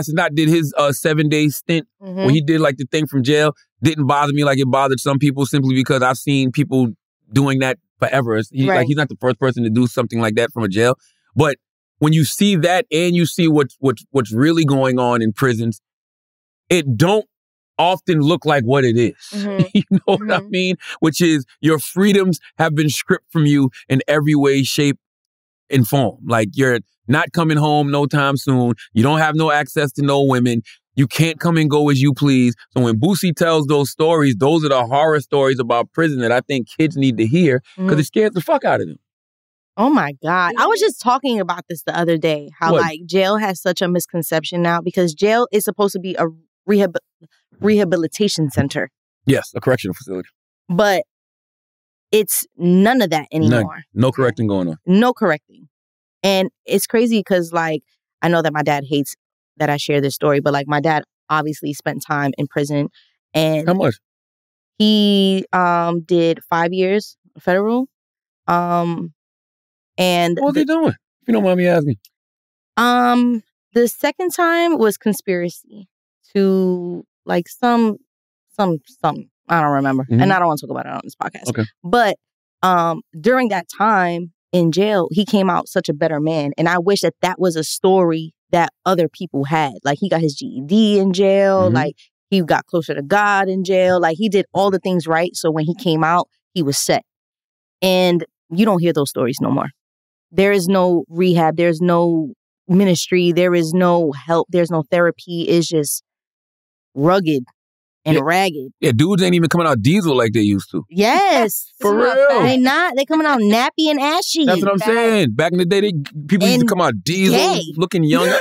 Cenat did his uh, seven day stint Mhm. when he did like the thing from jail. Didn't bother me like it bothered some people simply because I've seen people doing that forever. He, Like he's not the first person to do something like that from a jail. But when you see that and you see what what what's really going on in prisons, it don't often look like what it is. Mhm. you know what I Mhm. mean? Which is your freedoms have been stripped from you in every way, shape, and form. Like you're not coming home no time soon. You don't have no access to no women. You can't come and go as you please. So when Boosie tells those stories, those are the horror stories about prison that I think kids need to hear because Mhm. it scares the fuck out of them. Oh my God. I was just talking about this the other day how, What? like, jail has such a misconception now because jail is supposed to be a rehab- rehabilitation center, Yes, a correctional facility. but it's none of that None. anymore. No correcting going on. No correcting. And it's crazy because, like, I know that my dad hates that I share this story, but, like, my dad obviously spent time in prison and How much? he um did five years federal. Um, and What are they doing? If you don't mind me asking. Um, the second time was conspiracy to like some some some I don't remember, Mhm. and I don't want to talk about it on this podcast. Okay. But um, during that time in jail, he came out such a better man, and I wish that that was a story that other people had. Like he got his GED in jail, Mhm. like he got closer to God in jail, like he did all the things right. So when he came out, he was set, and you don't hear those stories no more. There is no rehab. There's no ministry. There is no help. There's no therapy. It's just rugged and Yeah. ragged. Yeah, dudes ain't even coming out diesel like they used to. Yes. For real. They not. They coming out nappy and ashy. That's what I'm saying. Back in the day, they, people used to come out diesel, gay. looking young.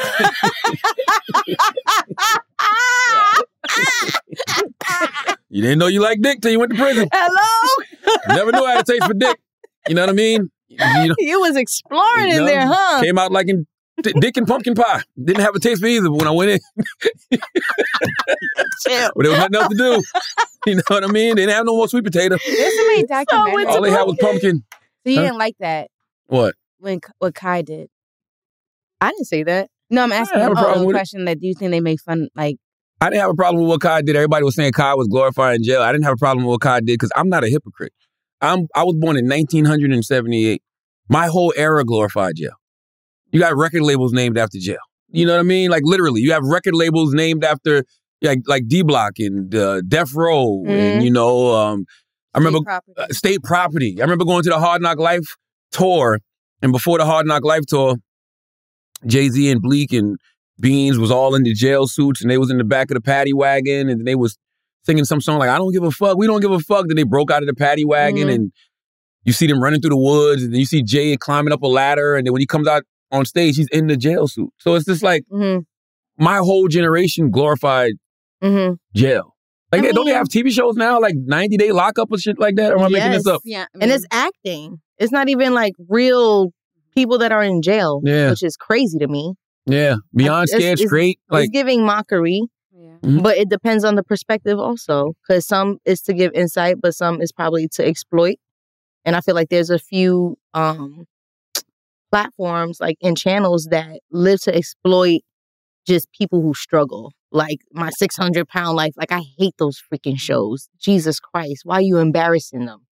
you didn't know you liked dick till you went to prison. Hello. Never knew how to taste for dick. You know what I mean? You know, you was exploring you in there, huh? Came out like in d- dick and pumpkin pie. Didn't have a taste for either when I went in. Chill. But there was nothing else to do. You know what I mean? They didn't have no more sweet potato. There's so many documentaries. All they had was pumpkin. So you Huh? didn't like that What? when what Kai did? I didn't say that. No, I'm asking have a a problem it. question that do you think they make fun like I didn't have a problem with what Kai did. Everybody was saying Kai was glorifying jail. I didn't have a problem with what Kai did because I'm not a hypocrite. I'm I was born in 1978. My whole era glorified jail. You got record labels named after jail. You know what I mean? Like literally, you have record labels named after like like D Block and uh, Death Row and Mhm. you know um, I remember property? uh, state property. I remember going to the Hard Knock Life tour, and before the Hard Knock Life tour, Jay Z and Bleek and Beans was all in the jail suits, and they was in the back of the paddy wagon, and they was singing some song like "I don't give a fuck, we don't give a fuck." Then they broke out of the paddy wagon, Mhm. and you see them running through the woods, and then you see Jay climbing up a ladder, and then when he comes out on stage, he's in the jail suit. So it's just like Mm-hmm. my whole generation glorified Mm-hmm. jail. Like, I they, don't they have TV shows now, like 90 Day Lockup or shit like that? Or am I making this up? Yeah, I And it's acting. It's not even like real people that are in jail, Yeah. which is crazy to me. Yeah, Beyond It's- Scared it's- Straight. Like, it's giving mockery, yeah. Mhm. but it depends on the perspective also. Because some is to give insight, but some is probably to exploit. And I feel like there's a few um platforms like in channels that live to exploit just people who struggle. Like my 600 pound life. Like I hate those freaking shows. Jesus Christ, why are you embarrassing them?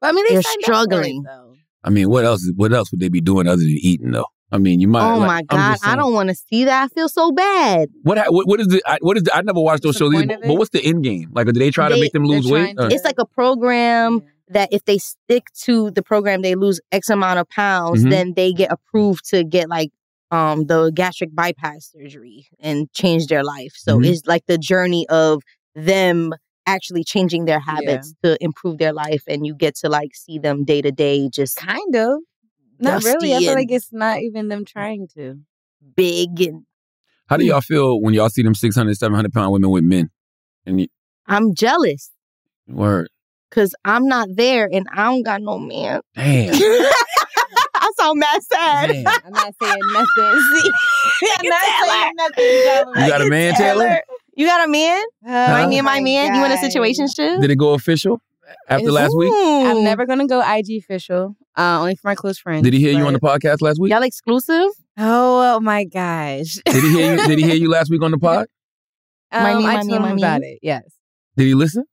But I mean, they They're signed up for it, struggling. though. I mean, what else? What else would they be doing other than eating, though? I mean, you might. oh like, my God, I don't want to see that. I feel so bad. What, what? What is the? I, what is the? I never watched those shows. either, but, but what's the end game? Like, do they try to make them lose weight? to- It's like a program that if they stick to the program, they lose X amount of pounds, Mhm. then they get approved to get like um the gastric bypass surgery and change their life. So Mhm. it's like the journey of them actually changing their habits to improve their life and you get to like see them day to day just Kind of. Not really. I feel like it's not even them trying to. big and How do hmm. y'all feel when y'all see them 600, 700 pound women with men? And you, I'm jealous word. Cause I'm not there and I don't got no man. Damn. I saw mad sad. Damn. I'm not saying nothing. See, I'm not saying nothing. You got a man, oh Taylor? You got a man? Like me and my my man? You in a situation too? Did it go official after last week? I'm never gonna go IG official. Uh, only for my close friends. Did he hear you on the podcast last week? Y'all exclusive? Oh my gosh. Did he hear you? Did he hear you last week on the pod? My Um, me, I my told me, him my me. about it. Yes. Did he listen?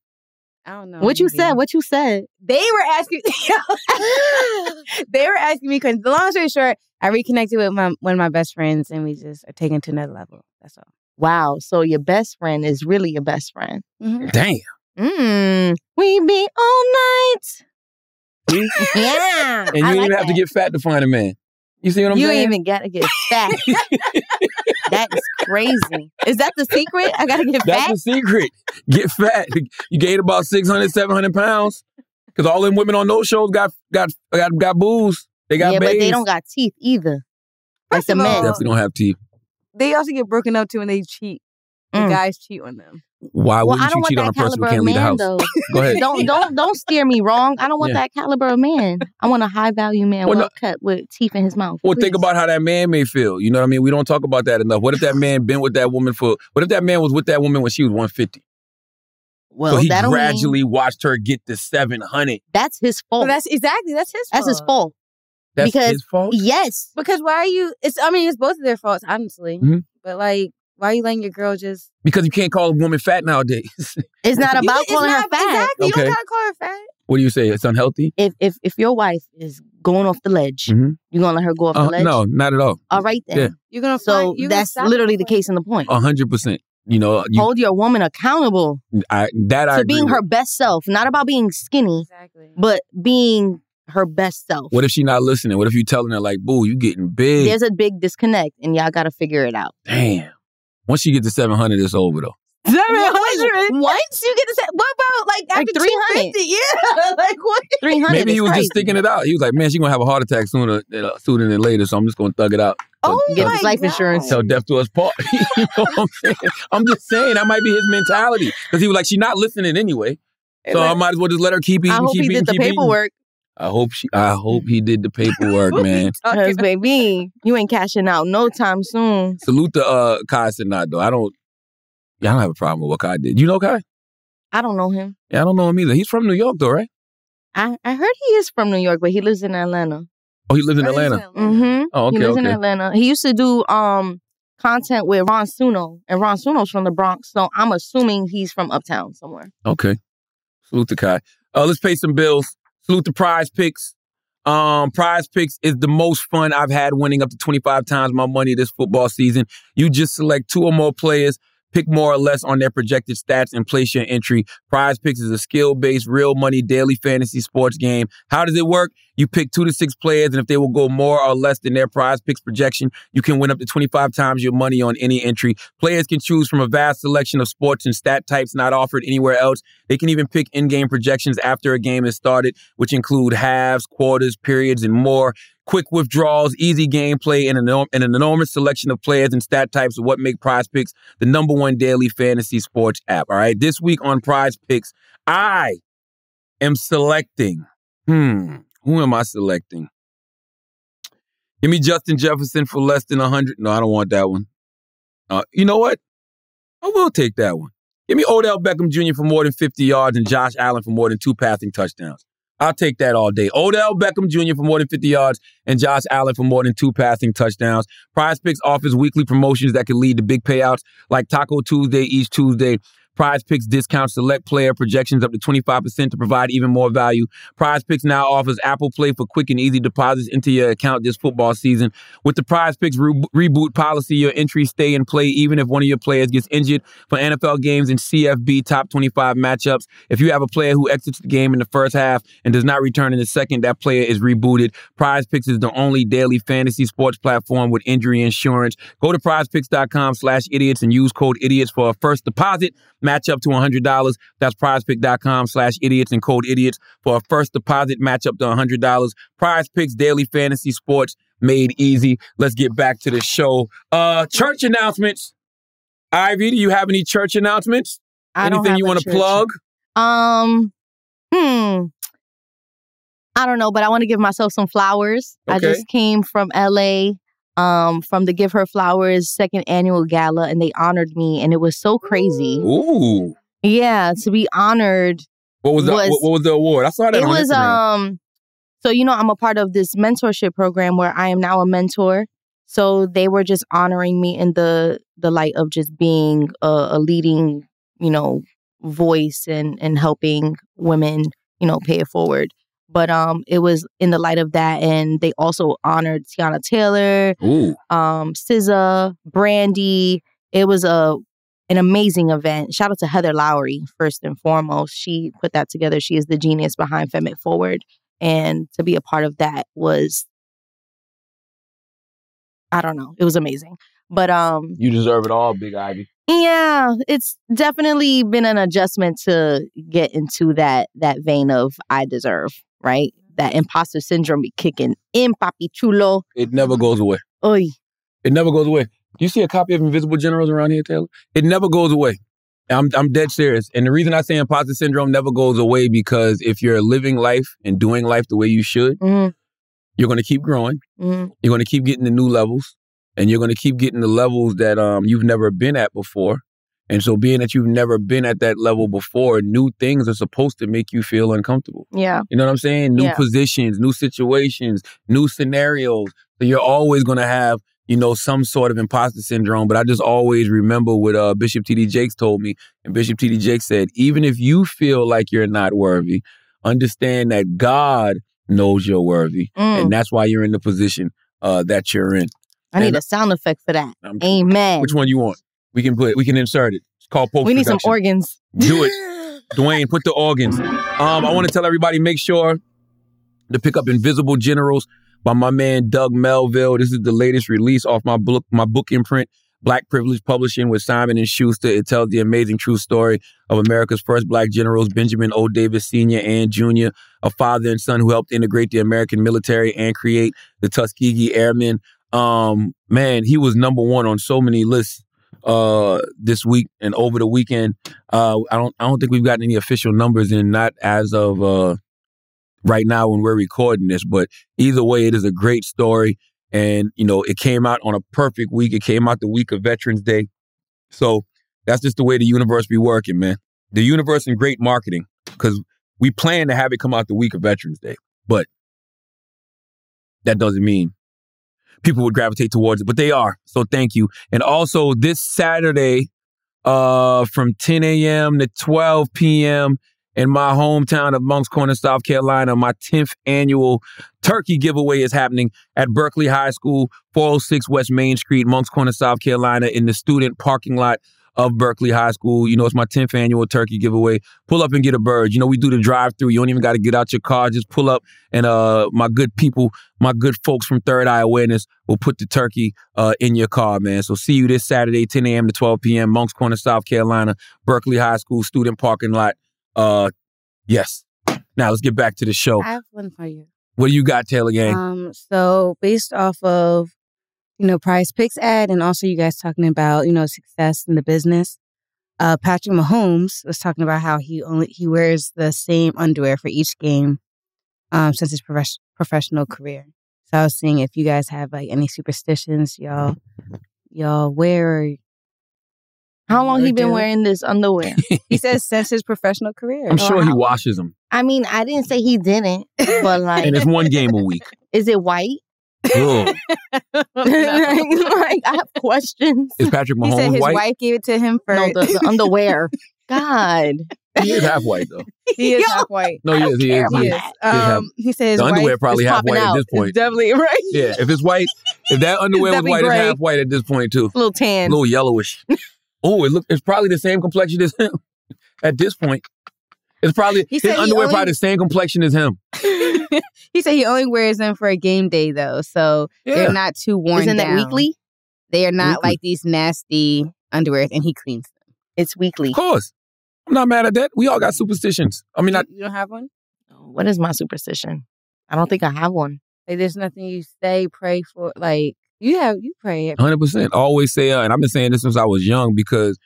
I don't know. What you said? What you said? They were asking. they were asking me because the long story short, I reconnected with my one of my best friends, and we just are taking it to another level. That's all. Wow. So your best friend is really your best friend. Damn. Mm. We be all night. yeah. And you I didn't like even have to get fat to find a man. You see what I'm saying? you saying? ain't even gotta get fat. that is crazy. Is that the secret? I gotta get That's fat. That's the secret. Get fat. You gained about 600, 700 pounds. Because all them women on those shows got got got, got booze. They got yeah, but they don't got teeth either. Like the of all, men. Definitely don't have teeth. They also get broken up too when they cheat. The Mm. guys cheat on them. Why Well, wouldn't I you don't want cheat on a that person who caliber can't of leave the man house? though. Go ahead. don't don't don't steer me wrong. I don't want Yeah. that caliber of man. I want a high value man, Well, well no- cut with teeth in his mouth. Well, think about how that man may feel. You know what I mean? We don't talk about that enough. What if that man been with that woman for? What if that man was with that woman when she was 150? Well, so he that don't mean- gradually watched her get to 700. that's his fault. Well, that's exactly that's his. that's his fault. fault. That's because his fault. Yes. Because why are you? It's. I mean, it's both of their faults, honestly. Mhm. But like, why are you letting your girl just? Because you can't call a woman fat nowadays. It's not about it's calling not- her fat. Exactly. You don't gotta call her fat. what do you say? It's unhealthy? If if if your wife is going off the ledge, Mhm. you gonna let her go off Uh, the ledge? no, not at all. All right then. Yeah. You're gonna. So find, you're gonna that's literally the case in the point. A hundred percent. You know, you, Hold your woman accountable I, that I to agree being with. her best self. Not about being skinny, Exactly. but being her best self. What if she not listening? What if you telling her like, "Boo, you getting big"? There's a big disconnect, and y'all got to figure it out. Damn. Once you get to seven hundred, it's over though. Seven hundred. Once you get to say, what about like Like after 300? Yeah, like what? Three hundred. Maybe he was just thinking it out. He was like, "Man, she's gonna have a heart attack sooner, uh, sooner than later, so I'm just gonna thug it out." Oh Get my his life God. insurance. Till death do us part. you know what I'm saying? I'm just saying that might be his mentality because he was like, "She's not listening anyway, so I might as well just let her keep eating." I hope keep he eating, did the paperwork. I hope she. I hope he did the paperwork, man. Because baby, you ain't cashing out no time soon. Salute to uh, Kai Cenat though. I don't. Yeah, I don't have a problem with what Kai did. You know Kai? I don't know him. Yeah, I don't know him either. He's from New York though, right? I, I heard he is from New York, but he lives in Atlanta. Oh, he lives in Atlanta. Mm-hmm. Oh, okay, he lives in. Atlanta. He used to do um content with Ron Suno, and Ron Suno's from the Bronx, so I'm assuming he's from Uptown somewhere. Okay. Salute to Kai. Uh, let's pay some bills. Salute to Prize Picks. Um, Prize Picks is the most fun I've had winning up to 25 times my money this football season. You just select two or more players, pick more or less on their projected stats, and place your entry. Prize Picks is a skill based, real money daily fantasy sports game. How does it work? You pick two to six players, and if they will go more or less than their prize picks projection, you can win up to 25 times your money on any entry. Players can choose from a vast selection of sports and stat types not offered anywhere else. They can even pick in game projections after a game is started, which include halves, quarters, periods, and more. Quick withdrawals, easy gameplay, and an, and an enormous selection of players and stat types are what make Prize Picks the number one daily fantasy sports app. All right. This week on Prize Picks, I am selecting. Hmm. Who am I selecting? Give me Justin Jefferson for less than 100. No, I don't want that one. Uh, you know what? I will take that one. Give me Odell Beckham Jr. for more than 50 yards and Josh Allen for more than two passing touchdowns. I'll take that all day. Odell Beckham Jr. for more than 50 yards and Josh Allen for more than two passing touchdowns. Prize Picks offers weekly promotions that can lead to big payouts like Taco Tuesday each Tuesday. Prize Picks discounts select player projections up to 25% to provide even more value. Prize Picks now offers Apple Play for quick and easy deposits into your account this football season. With the Prize Picks re- reboot policy, your entries stay in play even if one of your players gets injured for NFL games and CFB top 25 matchups. If you have a player who exits the game in the first half and does not return in the second, that player is rebooted. Prize Picks is the only daily fantasy sports platform with injury insurance. Go to prizepicks.com slash idiots and use code idiots for a first deposit. Match up to $100. That's prizepick.com slash idiots and code idiots for a first deposit match up to $100. Prize Picks Daily Fantasy Sports made easy. Let's get back to the show. Uh, church announcements. Ivy, do you have any church announcements? I don't Anything you want to plug? Um, Hmm. I don't know, but I want to give myself some flowers. I just came from LA um from the Give Her Flowers second annual gala and they honored me and it was so crazy. Ooh. Yeah, to be honored. What was the Was- what, what was the award? I saw that It was Instagram. um so you know I'm a part of this mentorship program where I am now a mentor. So they were just honoring me in the the light of just being a, a leading, you know, voice and and helping women, you know, pay it forward. But um it was in the light of that and they also honored Teyana Taylor, Ooh. um SZA, Brandy. It was a an amazing event. Shout out to Heather Lowery first and foremost. She put that together. She is the genius behind Femme It Forward, and to be a part of that was, I don't know, it was amazing. But um, You deserve it all, Big Ivy. Yeah, it's definitely been an adjustment to get into that that vein of I deserve, right? That imposter syndrome be kicking in, papi chulo. It never goes away. Oy. It never goes away. Do you see a copy of Invisible Generals around here, Taylor? It never goes away. I'm I'm dead serious. And the reason I say imposter syndrome never goes away because if you're living life and doing life the way you should, Mhm. you're going to keep growing. Mhm. You're going to keep getting to new levels, and you're going to keep getting the levels that um you've never been at before. And so, being that you've never been at that level before, new things are supposed to make you feel uncomfortable. Yeah. You know what I'm saying? New Yeah. positions, new situations, new scenarios. So you're always gonna have, you know, some sort of imposter syndrome. But I just always remember what uh, Bishop T.D. Jakes told me. And Bishop T.D. Jakes said, even if you feel like you're not worthy, understand that God knows you're worthy. Mm. And that's why you're in the position uh, that you're in. I need a sound effect for that. I'm- Amen. Which one you want? We can put we can insert it. It's called post we need some organs. do it. Dwayne, put the organs. Um, I want to tell everybody make sure to pick up Invisible Generals by my man Doug Melville. This is the latest release off my book, my book imprint, Black Privilege Publishing with Simon and Schuster. It tells the amazing true story of America's first black generals, Benjamin O. Davis Sr. and Jr., a father and son who helped integrate the American military and create the Tuskegee Airmen. Um, man, he was number one on so many lists uh this week and over the weekend. Uh I don't I don't think we've gotten any official numbers in not as of uh right now when we're recording this, but either way it is a great story and you know it came out on a perfect week. It came out the week of Veterans Day. So that's just the way the universe be working, man. The universe and great marketing cuz we plan to have it come out the week of Veterans Day, but that doesn't mean people would gravitate towards it, but they are. So thank you. And also this Saturday, uh, from 10 a.m. to 12 p.m. in my hometown of Moncks Corner, South Carolina, my 10th annual turkey giveaway is happening at Berkeley High School, 406 West Main Street, Moncks Corner, South Carolina, in the student parking lot of Berkeley High School. You know, it's my 10th annual turkey giveaway. Pull up and get a bird. You know, we do the drive through. You don't even got to get out your car. Just pull up and uh my good people, my good folks from Third Eye Awareness will put the turkey uh in your car, man. So see you this Saturday, 10 a.m. to 12 p.m. Moncks Corner, South Carolina, Berkeley High School student parking lot. Uh yes. Now let's get back to the show. I have one for you. What do you got, Taylor Gang? Um, so based off of you know Prize Picks ad, and also you guys talking about you know success in the business. Uh, Patrick Mahomes was talking about how he only he wears the same underwear for each game, um, since his profes- professional career. So I was seeing if you guys have like any superstitions y'all y'all wear. How long he been do. wearing this underwear? He says since his professional career. I'm sure he washes them. I mean, I didn't say he didn't, but like, And it's one game a week. is it white? Ugh. like, I have questions. Is Patrick He said his white? wife gave it to him for No, the, the underwear. God. He is half white though. he is Yo. half white. No, he is. He is. He He is. is. half- Um, he says The underwear wife probably is half popping white at this point. It's definitely right. Yeah, if it's white, if that underwear was Definitely white, it's half white at this point too. A little tan. A little yellowish. oh, it look it's probably the same complexion as him. At this point. It's probably He his underwear only- probably the same complexion as him. he said he only wears them for a game day though, so Yeah. they're not too worn Isn't down. that weekly? They are not Weekly. like these nasty underwear, and he cleans them. It's weekly. Of course. I'm not mad at that. We all got superstitions. I mean, not you don't have one. What is my superstition? I don't think I have one. Like, there's nothing you say, pray for. Like you have, you pray. Hundred percent. Always say, uh, and I've been saying this since I was young because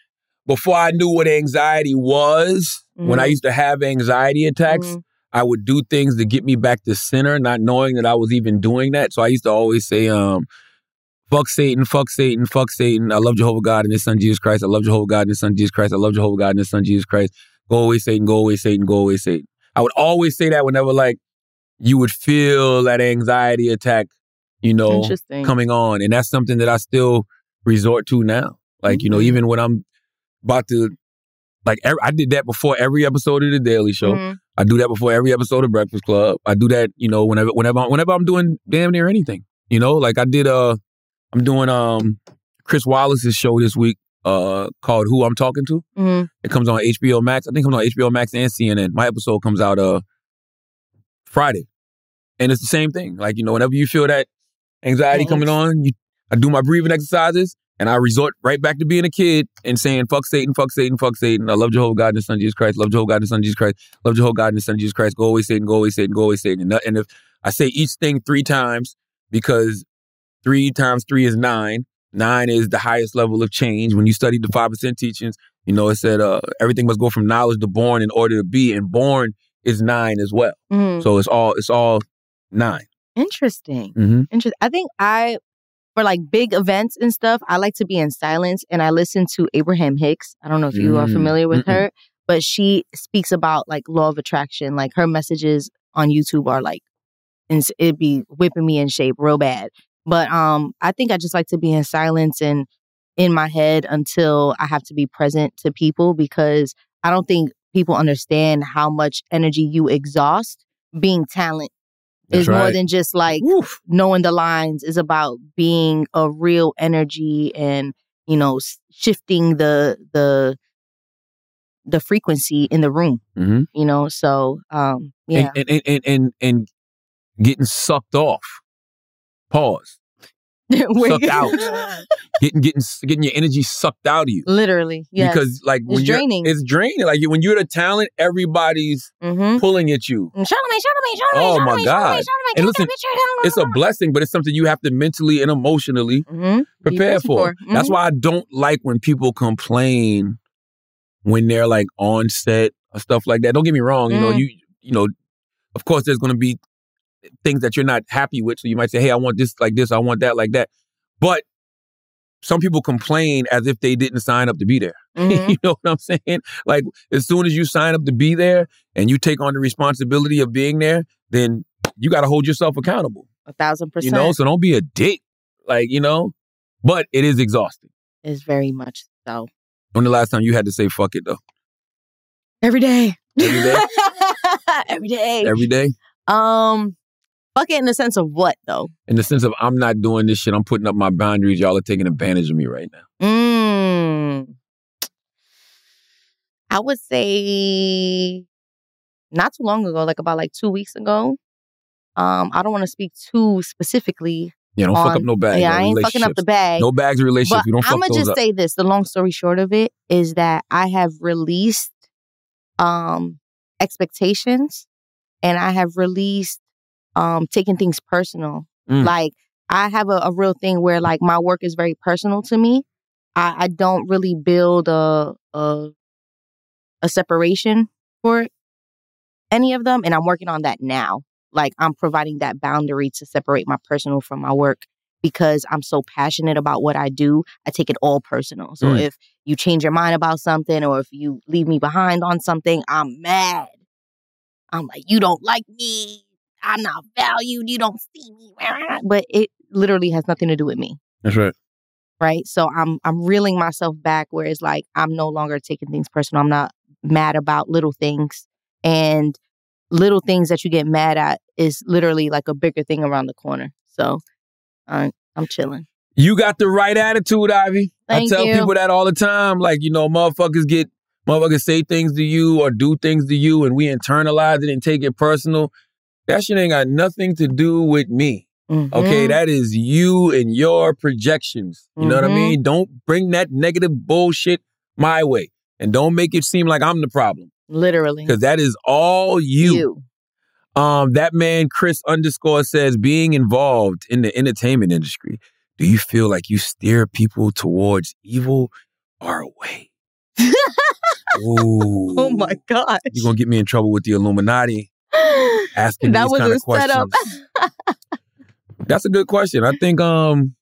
before I knew what anxiety was, when I Mhm. used to have anxiety attacks, Mhm. I would do things to get me back to center, not knowing that I was even doing that. So I used to always say, um, fuck Satan, fuck Satan, fuck Satan. I love Jehovah God and his son Jesus Christ. I love Jehovah God and his son Jesus Christ. I love Jehovah God and his son Jesus Christ. Go away, Satan, go away, Satan, go away, Satan. I would always say that whenever like you would feel that anxiety attack, you know, coming on. And that's something that I still resort to now. Like, you know, Mhm. even when I'm about to like ev- I did that before every episode of the Daily Show. Mhm. I do that before every episode of Breakfast Club. I do that, you know, whenever whenever I'm- whenever I'm doing damn near anything. You know, like I did uh I'm doing um Chris Wallace's show this week uh called Who I'm Talking to. Mm-hmm. It comes on HBO Max. I think it comes on HBO Max and CNN. My episode comes out uh Friday. And it's the same thing. Like, you know, whenever you feel that anxiety coming on, you I do my breathing exercises and I resort right back to being a kid and saying, fuck Satan, fuck Satan, fuck Satan. I love Jehovah God and his son Jesus Christ. Love Jehovah God and his son Jesus Christ. Love Jehovah God and his son Jesus Christ. Go away, Satan, go away, Satan, go away, Satan. And, if I say each thing three times because three times three is nine. Nine is the highest level of change. When you study the five percent teachings, you know it said uh, everything must go from knowledge to born in order to be, and born is nine as well. Mhm. So it's all it's all nine. Interesting. Mm-hmm. Interesting. I think I, for like big events and stuff, I like to be in silence and I listen to Abraham Hicks. I don't know if you are Mm, familiar with mm-mm. her, but she speaks about like law of attraction. Like her messages on YouTube are like, it'd be whipping me in shape real bad. But um, I think I just like to be in silence and in my head until I have to be present to people because I don't think people understand how much energy you exhaust being talent That's is more than just like knowing the lines is about being a real energy and you know shifting the the the frequency in the room Mm-hmm. you know so um yeah And, and, and and and getting sucked off. Pause. Where sucked out. getting getting getting your energy sucked out of you. literally yes. Because like when it's you're draining it's draining. Like when you're the talent, everybody's Mhm. pulling at you. Show me show me show me Oh show my me, show me, God. show me, And take listen, a picture. it's a blessing, but it's something you have to mentally and emotionally Mhm. Prepare for. for. That's Mhm. why I don't like when people complain when they're like on set or stuff like that. Don't get me wrong, you know, Mm. you you know, of course there's gonna be things that you're not happy with. So you might say, Hey, I want this like this, I want that like that. But some people complain as if they didn't sign up to be there. Mhm. you know what I'm saying? Like as soon as you sign up to be there and you take on the responsibility of being there, then you got to hold yourself accountable. a thousand percent. You know, so don't be a dick. Like you know, but it is exhausting. It's very much so When the last time you had to say fuck it though? every day Every day? every day Every day? um fuck it in the sense of what though In the sense of I'm not doing this shit. I'm putting up my boundaries. Y'all are taking advantage of me right now. Mm. I would say not too long ago, like about like two weeks ago. Um, I don't want to speak too specifically. Yeah, don't fuck up no bags. Yeah, no I ain't fucking up the bag. No bags of relationships. You don't fuck I'm gonna those just up. say this. The long story short of it is that I have released um expectations and I have released um taking things personal. Mm. Like I have a, a real thing where like my work is very personal to me. I, I don't really build a a a separation for any of them and I'm working on that now. Like I'm providing that boundary to separate my personal from my work because I'm so passionate about what I do. I take it all personal. So Mm. if you change your mind about something or if you leave me behind on something, I'm mad. I'm like, you don't like me. I'm not valued. You don't see me. But it literally has nothing to do with me. That's right. Right. So I'm I'm reeling myself back where it's like I'm no longer taking things personal. I'm not mad about little things. And little things that you get mad at is literally like a bigger thing around the corner. So I'm I'm chilling. You got the right attitude, Ivy. Thank I tell you. people that all the time. Like, you know, motherfuckers get motherfuckers say things to you or do things to you and we internalize it and take it personal. That shit ain't got nothing to do with me. Okay, Mhm. that is you and your projections. You know what I Mhm. mean? Don't bring that negative bullshit my way. And don't make it seem like I'm the problem. literally Because that is all you. Um, that man Chris underscore says being involved in the entertainment industry, do you feel like you steer people towards evil or away? Oh my god. You're gonna get me in trouble with the Illuminati asking That these was kind a of questions. setup. That's a good question. I think um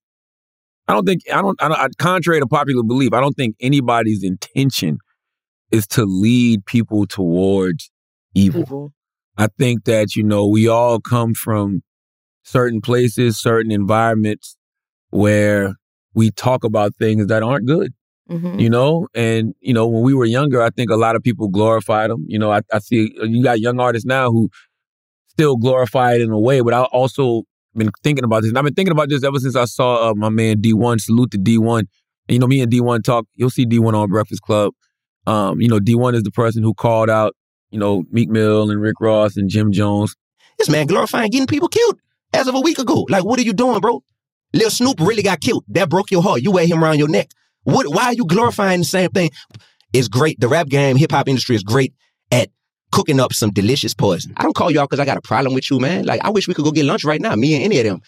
I don't think I don't I don't contrary to popular belief, I don't think anybody's intention is to lead people towards evil. I think that, you know, we all come from certain places, certain environments where we talk about things that aren't good. Mhm. You know, and you know, when we were younger, I think a lot of people glorified them. You know, I, I see you got young artists now who still glorify it in a way, but I also been thinking about this. And I've been thinking about this ever since I saw uh, my man D1. Salute to D1. And, you know, me and D1 talk. You'll see D1 on Breakfast Club. Um, you know, D1 is the person who called out, you know, Meek Mill and Rick Ross and Jim Jones. This man glorifying getting people killed as of a week ago. Like, what are you doing, bro? Lil Snoop really got killed. That broke your heart. You wear him around your neck. What? Why are you glorifying the same thing? It's great. The rap game, hip hop industry is great at cooking up some delicious poison. I don't call y'all because I got a problem with you, man. Like, I wish we could go get lunch right now, me and any of them.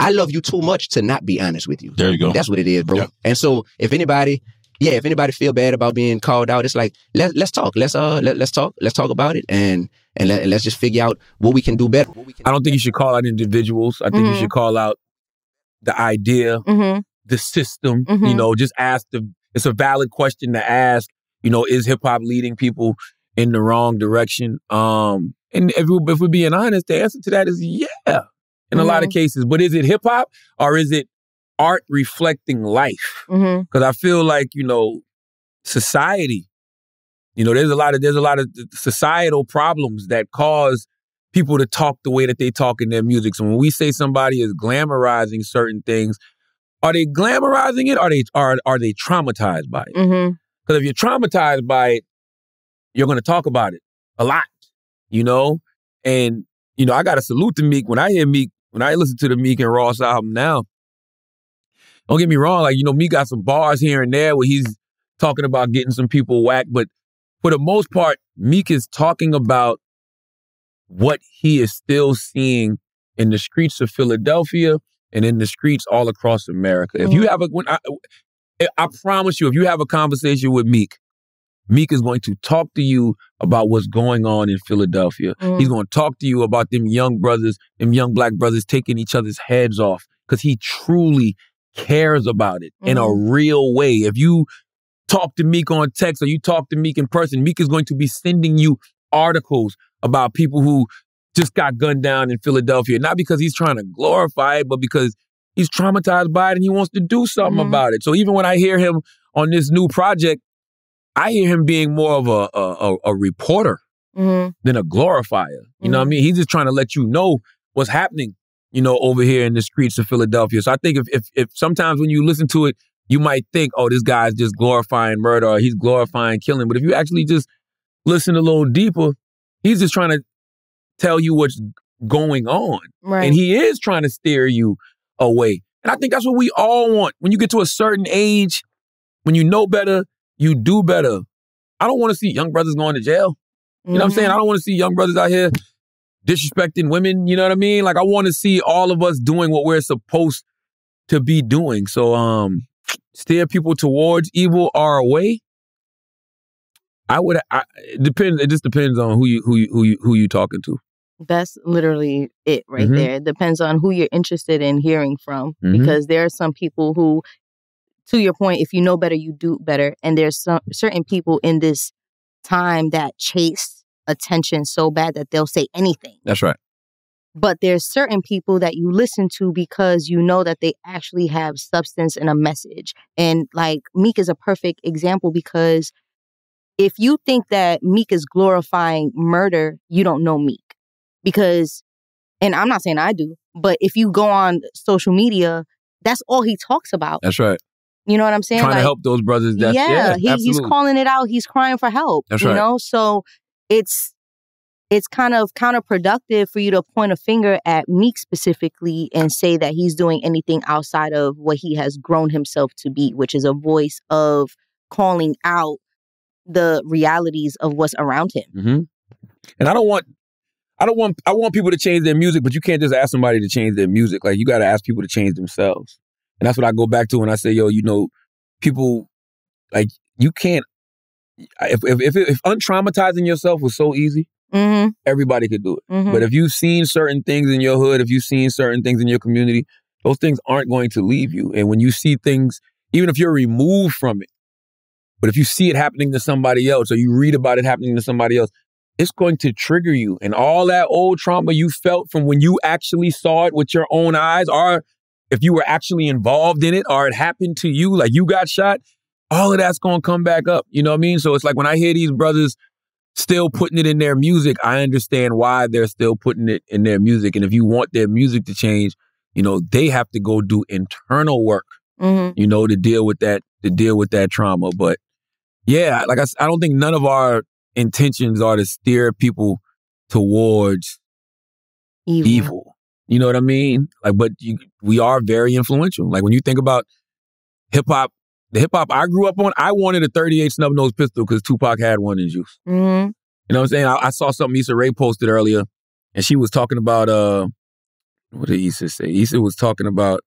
I love you too much to not be honest with you. There you go. That's what it is, bro. And so, if anybody, yeah, if anybody feel bad about being called out, it's like let let's talk. Let's uh let, let's talk. Let's talk about it and and, let, and let's just figure out what we can do better. I don't think you should call out individuals. I think you Mhm. should call out the idea, Mm-hmm. the system. You Mhm. know, just ask the. It's a valid question to ask. You know, is hip hop leading people in the wrong direction? Um, and if, we, if we're being honest, the answer to that is yeah, in a lot of cases. But is it hip hop or is it art reflecting life? Mm-hmm. Because I feel like you know, society. You know, there's a lot of there's a lot of societal problems that cause people to talk the way that they talk in their music. So when we say somebody is glamorizing certain things, are they glamorizing it? Or are they are are they traumatized by it? Mm-hmm. Because if you're traumatized by it, you're going to talk about it a lot, you know. And you know, I got to salute to Meek when I hear Meek when I listen to the Meek and Ross album now. Don't get me wrong, like you know, Meek got some bars here and there where he's talking about getting some people whacked, but for the most part, Meek is talking about what he is still seeing in the streets of Philadelphia and in the streets all across America. If you mm. have a, when I, I promise you, if you have a conversation with Meek, Meek is going to talk to you about what's going on in Philadelphia. Mm. He's going to talk to you about them young brothers, them young black brothers taking each other's heads off because he truly cares about it in a Mhm. real way. If you talk to Meek on text or you talk to Meek in person, Meek is going to be sending you articles about people who just got gunned down in Philadelphia, not because he's trying to glorify it, but because he's traumatized by it and he wants to do something Mhm. about it. So even when I hear him on this new project, I hear him being more of a a, a, reporter Mm-hmm. than a glorifier. You know what I mean? He's just trying to let you know what's happening, you know, over here in the streets of Philadelphia. So I think if if, if sometimes when you listen to it, you might think, oh, this guy's just glorifying murder or he's glorifying killing. But if you actually just listen a little deeper, he's just trying to tell you what's going on. Right. And he is trying to steer you away. And I think that's what we all want. When you get to a certain age, when you know better, you do better. I don't want to see young brothers going to jail. You know what I'm saying? I don't want to see young brothers out here disrespecting women. You know what I mean? Like I want to see all of us doing what we're supposed to be doing. So um steer people towards evil or away. I would I, it depends it just depends on who you who you who you who you talking to. That's literally it right Mhm. there. It depends on who you're interested in hearing from Mhm. because there are some people who to your point if you know better you do better and there's some certain people in this time that chase attention so bad that they'll say anything. That's right. But there's certain people that you listen to because you know that they actually have substance and a message. And like Meek is a perfect example because if you think that Meek is glorifying murder, you don't know Meek. Because, and I'm not saying I do, but if you go on social media, that's all he talks about. That's right. You know what I'm saying? Trying to help those brothers. That's, yeah, yeah, he, he's calling it out. He's crying for help. That's you right. know, so it's it's kind of counterproductive for you to point a finger at Meek specifically and say that he's doing anything outside of what he has grown himself to be, which is a voice of calling out the realities of what's around him. hmm And I don't want, I don't want, I want people to change their music, but you can't just ask somebody to change their music. Like you got to ask people to change themselves, and that's what I go back to when I say, yo, you know, people, like you can't if if if, if untraumatizing yourself was so easy, Mm-hmm. everybody could do it. Mhm. But if you've seen certain things in your hood, if you've seen certain things in your community, those things aren't going to leave you. And when you see things, even if you're removed from it, but if you see it happening to somebody else or you read about it happening to somebody else, it's going to trigger you. And all that old trauma you felt from when you actually saw it with your own eyes, or if you were actually involved in it, or it happened to you, like you got shot, all of that's going to come back up. You know what I mean? So it's like when I hear these brothers still putting it in their music, I understand why they're still putting it in their music. And if you want their music to change, you know, they have to go do internal work, Mm-hmm. you know, to deal with that, to deal with that trauma. But yeah, like I don't think none of our intentions are to steer people towards Evil. evil. You know what I mean? Like, but you, we are very influential. Like when you think about hip hop, the hip hop I grew up on, I wanted a 38 snub nose pistol because Tupac had one in juice. Mm-hmm. You know what I'm saying? I, I saw something Issa Rae posted earlier, and she was talking about uh, what did Issa say? Issa was talking about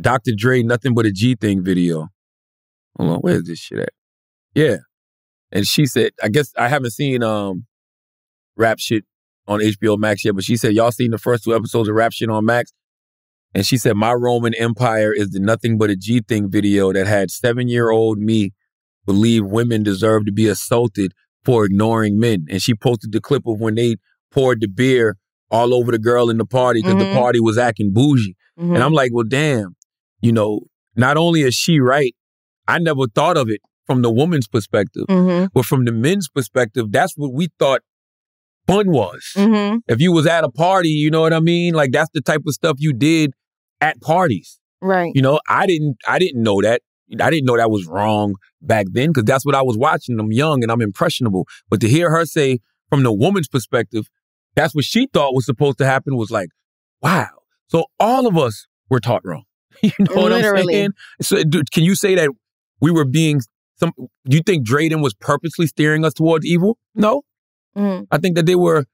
Dr. Dre, nothing but a G thing video. Hold on, where's this shit at? Yeah, and she said, I guess I haven't seen um, rap shit on HBO Max yet, but she said y'all seen the first two episodes of rap shit on Max, and she said my Roman Empire is the nothing but a G thing video that had seven year old me believe women deserve to be assaulted for ignoring men. And she posted the clip of when they poured the beer all over the girl in the party because the Mhm. party was acting bougie. Mhm. And I'm like, well, damn, you know, not only is she right, I never thought of it from the woman's perspective, Mm-hmm. but from the men's perspective, that's what we thought fun was. Mm-hmm. If you was at a party, you know what I mean? Like that's the type of stuff you did at parties. Right. You know, I didn't I didn't know that. I didn't know that was wrong back then because that's what I was watching. I'm young and I'm impressionable. But to hear her say from the woman's perspective, that's what she thought was supposed to happen was like, wow. So all of us were taught wrong. you know what I'm Literally. saying? So do, can you say that we were being some do you think Drayden was purposely steering us towards evil? No. Mm-hmm. I think that they were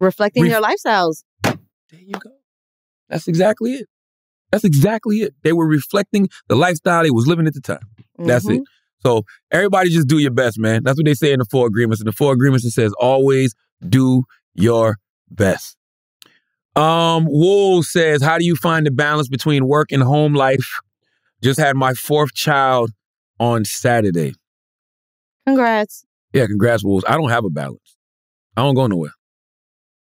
Reflecting Ref- your lifestyles. there you go. That's exactly it. That's exactly it. They were reflecting the lifestyle they was living at the time. That's Mhm. it. So everybody just do your best, man. That's what they say in the four agreements. In the four agreements, it says always do your best. Um, Wool says, How do you find the balance between work and home life? Just had my fourth child on Saturday. Congrats. Yeah, congrats, Wolves. I don't have a balance. I don't go nowhere.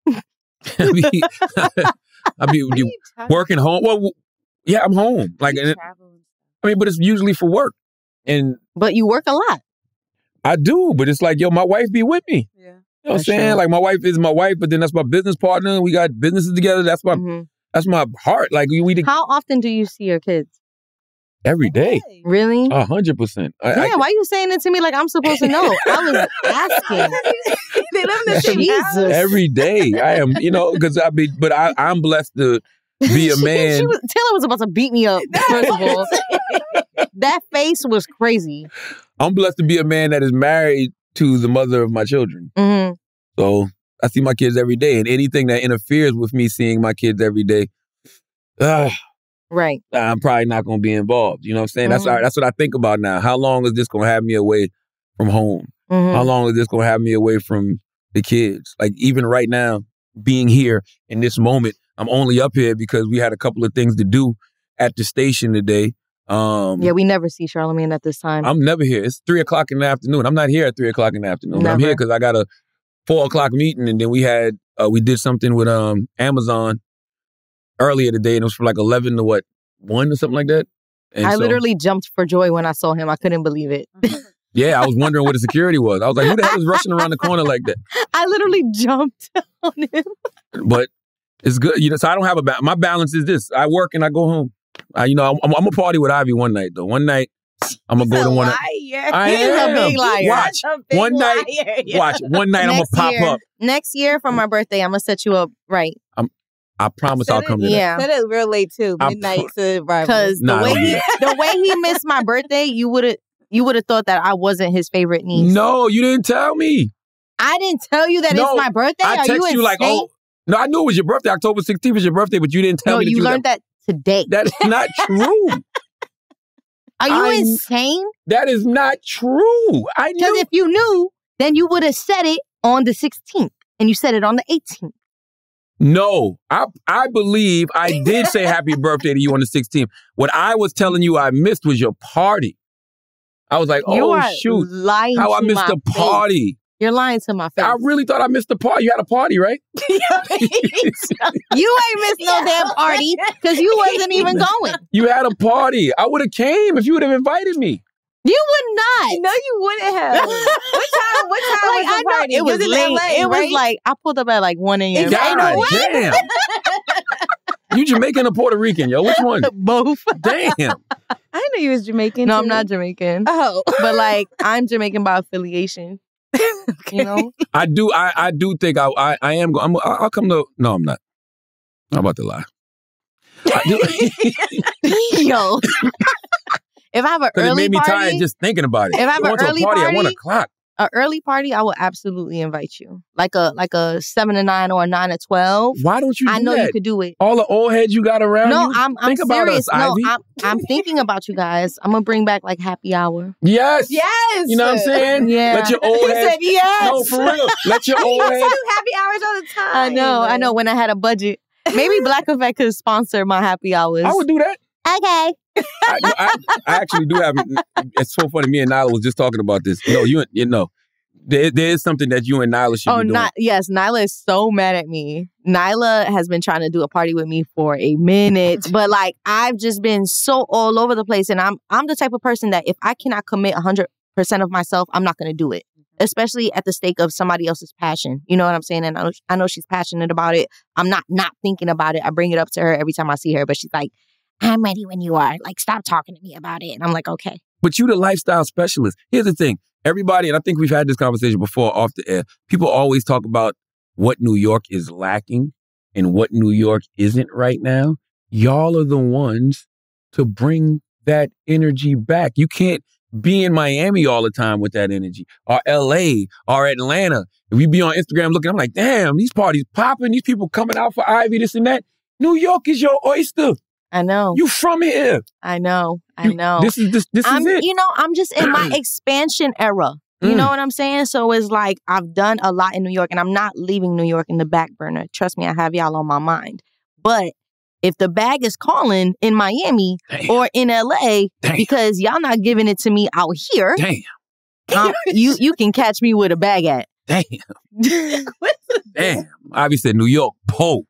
I be, I be working home. Well, yeah, I'm home. Like, and it- I mean, but it's usually for work, and But you work a lot. I do. But it's like, yo, my wife be with me. Yeah. You know what I'm saying? true. Like, my wife is my wife, but then that's my business partner. We got businesses together. That's my that's my heart. Like, we, we Mm-hmm. How often do you see your kids? Every day, Really? a hundred percent. I- I- Yeah, why you saying it to me like I'm supposed to know? I was asking. they live in the same house. Jesus. every day. I am, you know, because I be, but I, I'm blessed to be a man. she was, Taylor was about to beat me up. First of all, that face was crazy. I'm blessed to be a man that is married to the mother of my children. hmm So I see my kids every day, and anything that interferes with me seeing my kids every day, ah, Right. I'm probably not going to be involved. You know what I'm saying? That's Mhm. that's what I think about now. How long is this going to have me away from home? Mhm. How long is this going to have me away from the kids? Like even right now, being here in this moment, I'm only up here because we had a couple of things to do at the station today. Um, Yeah, we never see Charlamagne at this time. I'm never here. It's three o'clock in the afternoon. I'm not here at three o'clock in the afternoon. But I'm here because I got a four o'clock meeting, and then we had uh, we did something with um Amazon earlier today, and it was from like eleven to what one or something like that. And I so- literally jumped for joy when I saw him. I couldn't believe it. yeah, I was wondering what the security was. I was like, who the hell is rushing around the corner like that? I literally jumped on him. But it's good, you know. So I don't have a ba- my balance is this: I work and I go home. I, you know, I'm, I'm gonna party with Ivy one night though. One night, I'm gonna go to one. I He's a am. big liar. Watch one night. yeah Watch one night. I'm gonna pop year, up. Next year for my birthday, I'm gonna set you up right. I'm. I promise I'll come to that. Yeah. Said it real late too. I Midnight to arrival. Because Nah, the way he the way he missed my birthday, you would have you would have thought that I wasn't his favorite niece. No, you didn't tell me. I didn't tell you that No, it's my birthday. I Are text you, you, like, oh, no, I knew it was your birthday. October 16th was your birthday, but you didn't tell no, me. that you was learned that today. That is not true. Are you I- insane? That is not true. I Because knew. if you knew, then you would have said it on the 16th and you said it on the 18th. No, I I believe I did say happy birthday to you on the 16th. What I was telling you I missed was your party. I was like, you oh shoot, lying how I missed the face. party. You're lying to my face. I really thought I missed the party. You had a party, right? you ain't missed no damn party because you wasn't even going. You had a party. I would have came if you would have invited me. You would not. No, you wouldn't have. what time? What time Like, was I the know party? it was in late. LA, it was like I pulled up at like 1 a.m. God Ain't no damn. You Jamaican or Puerto Rican, yo? Which one? Both. Damn. I didn't you was Jamaican. No, too. I'm not Jamaican. Oh, But like I'm Jamaican by affiliation. You know? I do. I, I do think I I, I am. go- I'm, I'll come to. No, I'm not. I'm about to lie. I do. Yo. If I have an Because it early made me party, tired just thinking about it. If I have Going an early party, at one o'clock. a early party, I will absolutely invite you. Like a like a seven to nine or a nine to twelve. Why don't you? I know that? you could do it. All the old heads you got around No, you. I'm I'm Think about serious. us, no, Ivy. I'm I'm thinking about you guys. I'm gonna bring back like happy hour. Yes. yes. You know what I'm saying? Yeah. Let your old heads. said yes. No, for real. Let your old heads. do happy hours all the time. I know, I know. When I had a budget, maybe Black Effect could sponsor my happy hours. I would do that. Okay. I, no, I, I actually do have. Mm, mm, it's so funny. Me and Nyla was just talking about this. No, you you know, there, there is something that you and Nyla should Oh, be doing. not yes. Nyla is so mad at me. Nyla has been trying to do a party with me for a minute, but like I've just been so all over the place, and I'm I'm the type of person that if I cannot commit hundred percent of myself, I'm not going to do it. Especially at the stake of somebody else's passion. You know what I'm saying? And I know, I know she's passionate about it. I'm not not thinking about it. I bring it up to her every time I see her, but she's like, "I'm ready when you are." Like, stop talking to me about it. And I'm like, "Okay." But you the lifestyle specialist. Here's the thing. Everybody, and I think we've had this conversation before off the air. People always talk about what New York is lacking and what New York isn't right now. Y'all are the ones to bring that energy back. You can't be in Miami all the time with that energy, or LA, or Atlanta. If we be on Instagram looking, I'm like, damn, these parties popping, these people coming out for Ivy, this and that. New York is your oyster. I know. You from here. I know. I You- know. This is this, this I'm, is it. you know, I'm just in my expansion era. You Mm. know what I'm saying? So it's like I've done a lot in New York and I'm not leaving New York in the back burner. Trust me, I have y'all on my mind. But if the bag is calling in Miami Damn. or in LA Damn. because y'all not giving it to me out here, Damn. um, you you can catch me with a bag at. Damn. Damn. Ivy said New York, po.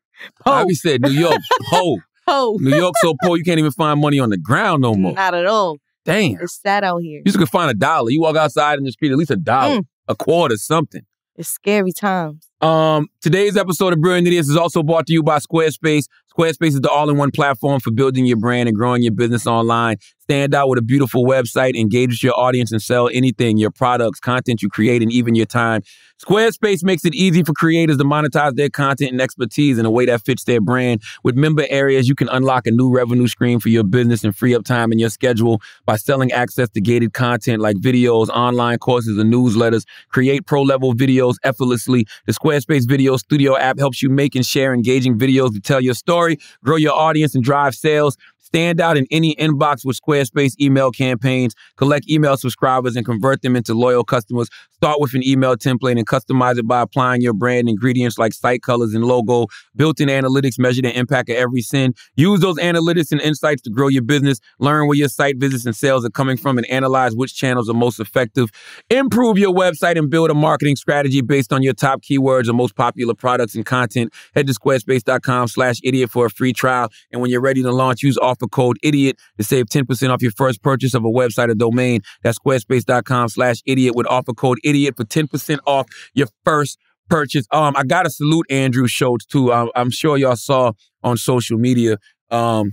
Ivy said New York, po. Oh, New York so poor you can't even find money on the ground no more. not at all. Damn. It's sad out here. You could find a dollar. You walk outside in the street, at least a dollar, Mm. a quarter, something. It's scary times. Um, today's episode of Brilliant Idiots is also brought to you by Squarespace. Squarespace is the all-in-one platform for building your brand and growing your business online. Stand out with a beautiful website, engage with your audience, and sell anything, your products, content you create, and even your time. Squarespace makes it easy for creators to monetize their content and expertise in a way that fits their brand. With member areas, you can unlock a new revenue stream for your business and free up time in your schedule by selling access to gated content like videos, online courses, and newsletters. Create pro-level videos effortlessly. The Squarespace Video Studio app helps you make and share engaging videos to tell your story, grow your audience, and drive sales. Stand out in any inbox with Squarespace email campaigns. Collect email subscribers and convert them into loyal customers. Start with an email template and customize it by applying your brand ingredients like site colors and logo. Built-in analytics measure the impact of every send. Use those analytics and insights to grow your business. Learn where your site visits and sales are coming from and analyze which channels are most effective. Improve your website and build a marketing strategy based on your top keywords and most popular products and content. Head to squarespace.com slash idiot for a free trial. And when you're ready to launch, use offer code idiot to save 10% off your first purchase of a website or domain. That's squarespace.com slash idiot with offer code idiot for 10% off your first purchase. Um, I gotta salute Andrew Schulz too. Um, I'm sure y'all saw on social media. Um,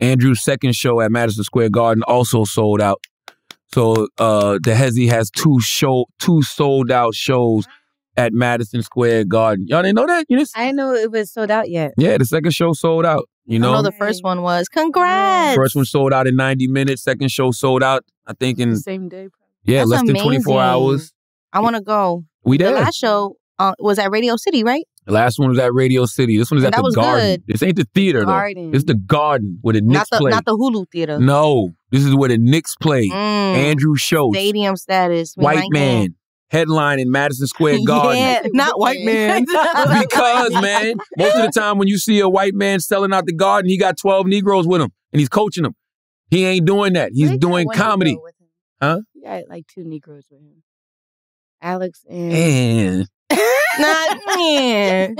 Andrew's second show at Madison Square Garden also sold out. So uh the Hezi has two show two sold out shows at Madison Square Garden. Y'all didn't know that? You just I didn't know it was sold out yet. yeah, the second show sold out. You I know, know the first one was congrats. first one sold out in 90 minutes. Second show sold out, I think in Same day. yeah, That's less than 24 hours. I want to go. We did. The last show uh, was at Radio City, right? The last one was at Radio City. This one is at that the was Garden. good. This ain't the theater Garden. though. It's the Garden where the Not Knicks the play. not the Hulu theater. no, This is where the Knicks play. Mm. Andrew Schulz, Stadium status. We white like man, headline in Madison Square. Garden. Yeah, not white man. because man, most of the time when you see a white man selling out the garden, he got 12 Negroes with him and he's coaching them. He ain't doing that. He's doing comedy. Huh? You got like two Negroes with him. Alex and And not man.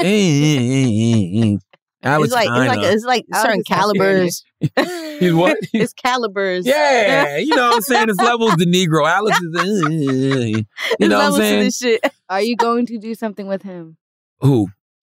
Alex it's like it's like it's like Alex certain calibers. He's what? it's calibers. Yeah, you know what I'm saying? It's levels the Negro. Alex is, uh, you It's know what I'm saying? this shit. Are you going to do something with him, Who?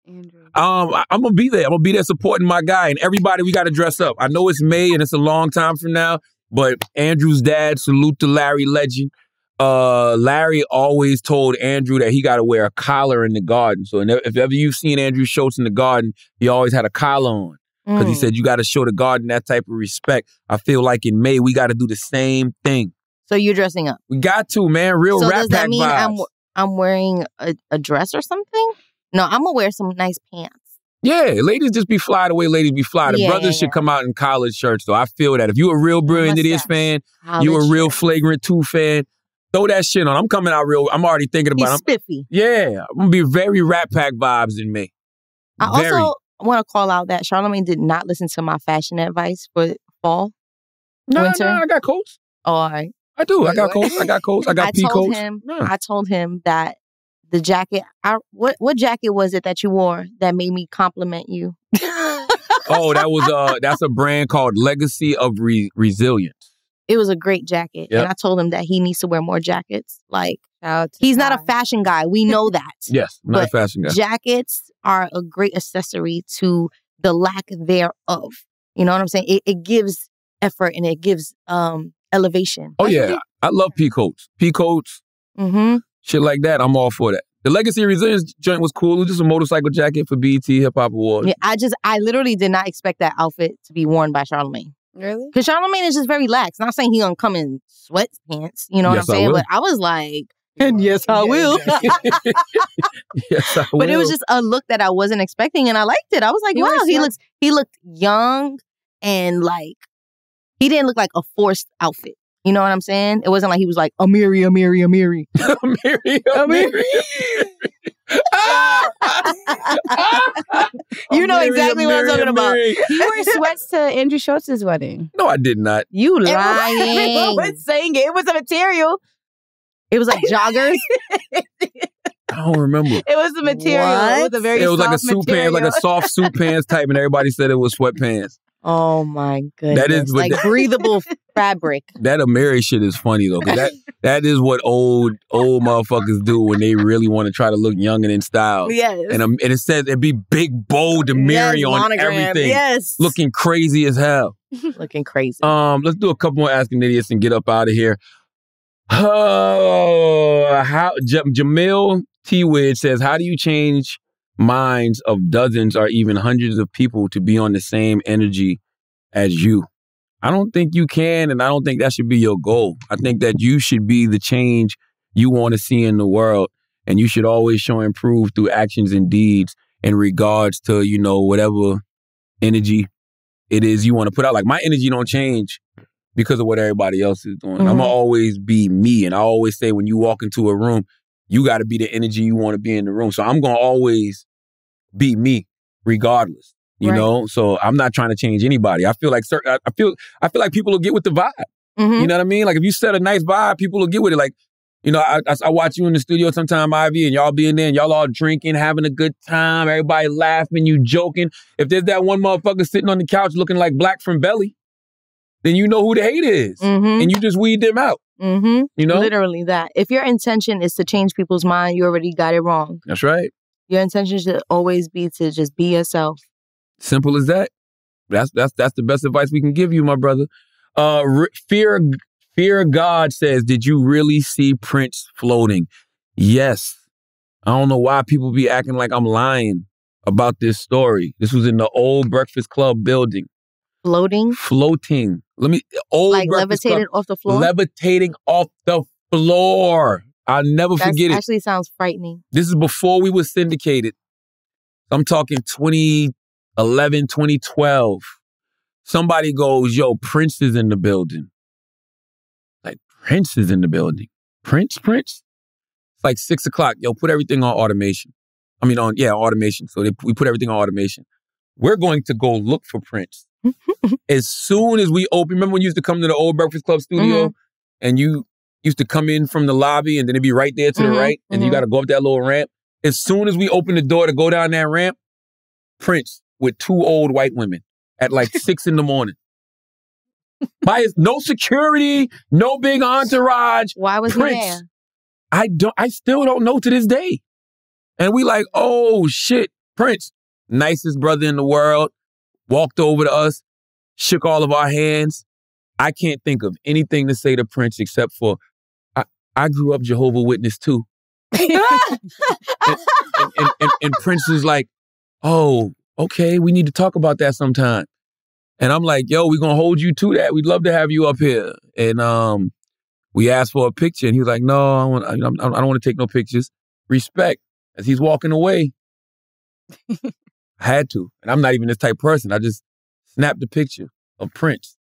Andrew? Um, I- I'm gonna be there. I'm gonna be there supporting my guy and everybody. We got to dress up. I know it's May and it's a long time from now, but Andrew's dad, salute to Larry Legend. Uh, Larry always told Andrew that he got to wear a collar in the garden. So if ever you've seen Andrew Schulz in the garden, he always had a collar on because he Mm. said you got to show the garden that type of respect. I feel like in May we got to do the same thing. So you're dressing up. We got to man, real so rap does that mean I'm. I'm wearing a, a dress or something? No, I'm gonna wear some nice pants. Yeah, ladies just be fly the way ladies be fly. The Yeah, brothers yeah, should come out in collared shirts, though. I feel that. If you a real Brilliant Idiots fan, you a real Flagrant 2 fan, throw that shit on. I'm coming out real. I'm already thinking He's about it. spiffy. Yeah, I'm going to be very Rat Pack vibes in me. I Very. also want to call out that Charlamagne did not listen to my fashion advice for fall, No, winter. no, I got coats. Oh, all right. I do. I got coats. I got coats. I got I pea told coats. him. Yeah. I told him that the jacket. I what what jacket was it that you wore that made me compliment you? oh, that was uh that's a brand called Legacy of Re- Resilience. It was a great jacket, Yep. and I told him that he needs to wear more jackets. Like Shout out he's not a fashion guy. We know that. Yes, I'm not a fashion guy. Jackets are a great accessory to the lack thereof. You know what I'm saying? It, it gives effort and it gives um elevation. oh yeah, I love pea coats. Pea coats, Mm-hmm. shit like that. I'm all for that. The Legacy Resilience joint was cool. It was just a motorcycle jacket for BET Hip Hop Awards. Yeah, I just I literally did not expect that outfit to be worn by Charlamagne. Really? Because Charlamagne is just very lax. Not saying he gonna come in sweatpants, you know Yes, what I'm saying? will. But I was like, and yes, I will. yes, I will. but it was just a look that I wasn't expecting, and I liked it. I was like, He wow, he sweats. looks he looked young and like he didn't look like a forced outfit. You know what I'm saying? It wasn't like he was like Amiri, Amiri, Amiri. Amiri, Amiri. You know Amiri, exactly what I'm Amiri, talking about. You He wore sweats to Andrew Schulz's wedding. No, I did not. You Everyone lying? was saying it. It was a material. It was like joggers. I don't remember. It was a material. It was a very it was like a soft suit pants, like a soft suit pants type, and everybody said it was sweatpants. Oh my goodness! That is- like that- breathable fabric. That Amiri shit is funny though. that that is what old old motherfuckers do when they really want to try to look young and in style. Yes. And um, and it says it'd be big bold Amiri Yes, on monogram. everything. Yes. looking crazy as hell. Looking crazy. Um, let's do a couple more asking idiots and get up out of here. Oh, how J- Jamil T. Widge says, "How do you change minds of dozens or even hundreds of people to be on the same energy as you?" I don't think you can, and I don't think that should be your goal. I think that you should be the change you want to see in the world, and you should always show and prove through actions and deeds in regards to you know whatever energy it is you want to put out. Like my energy don't change because of what everybody else is doing. I'm Mhm. gonna always be me, and I always say when you walk into a room, you got to be the energy you want to be in the room. So I'm gonna always be me, regardless. You Right. know, so I'm not trying to change anybody. I feel like certain, I I feel I feel like people will get with the vibe. Mhm. You know what I mean? Like if you set a nice vibe, people will get with it. Like, you know, I, I, I watch you in the studio sometime, Ivy, and y'all being there and y'all all drinking, having a good time, everybody laughing, you joking. If there's that one motherfucker sitting on the couch looking like Black from Belly, then you know who the hate is. Mhm. And you just weed them out. Mm-hmm. You know? literally that. If your intention is to change people's mind, you already got it wrong. That's right. Your intention should always be to just be yourself. Simple as that. That's that's that's the best advice we can give you, my brother. Uh, R- fear fear God says, did you really see Prince floating? Yes. I don't know why people be acting like I'm lying about this story. This was in the old Breakfast Club building, Floating, floating. Let me old like Breakfast Club- levitated off the floor. levitating off the floor. I'll never That forget it. actually sounds frightening. This is before we were syndicated. I'm talking 2011, 2012. Somebody goes, yo, Prince is in the building. Like, Prince is in the building. Prince, Prince. It's like six o'clock. Yo, put everything on automation. I mean, on yeah, automation. So they, we put everything on automation. We're going to go look for Prince. as soon as we open, remember when you used to come to the old Breakfast Club studio, and you used to come in from the lobby, and then it'd be right there to Mhm, the right, and you mhm. got to go up that little ramp. As soon as we open the door to go down that ramp, Prince with two old white women at like six in the morning. By his, no security, no big entourage. Why was Prince. he there? I don't. I still don't know to this day. And we like, oh shit, Prince, nicest brother in the world, walked over to us, shook all of our hands. I can't think of anything to say to Prince except for, I, I grew up Jehovah Witness too. and, and, and, and Prince is like, oh, okay, we need to talk about that sometime. And I'm like, yo, we're gonna hold you to that. We'd love to have you up here. And um, we asked for a picture, and he was like, no, I, want, I, don't want to take no pictures. Respect. As he's walking away, I had to. And I'm not even this type person. I just snapped the picture of Prince.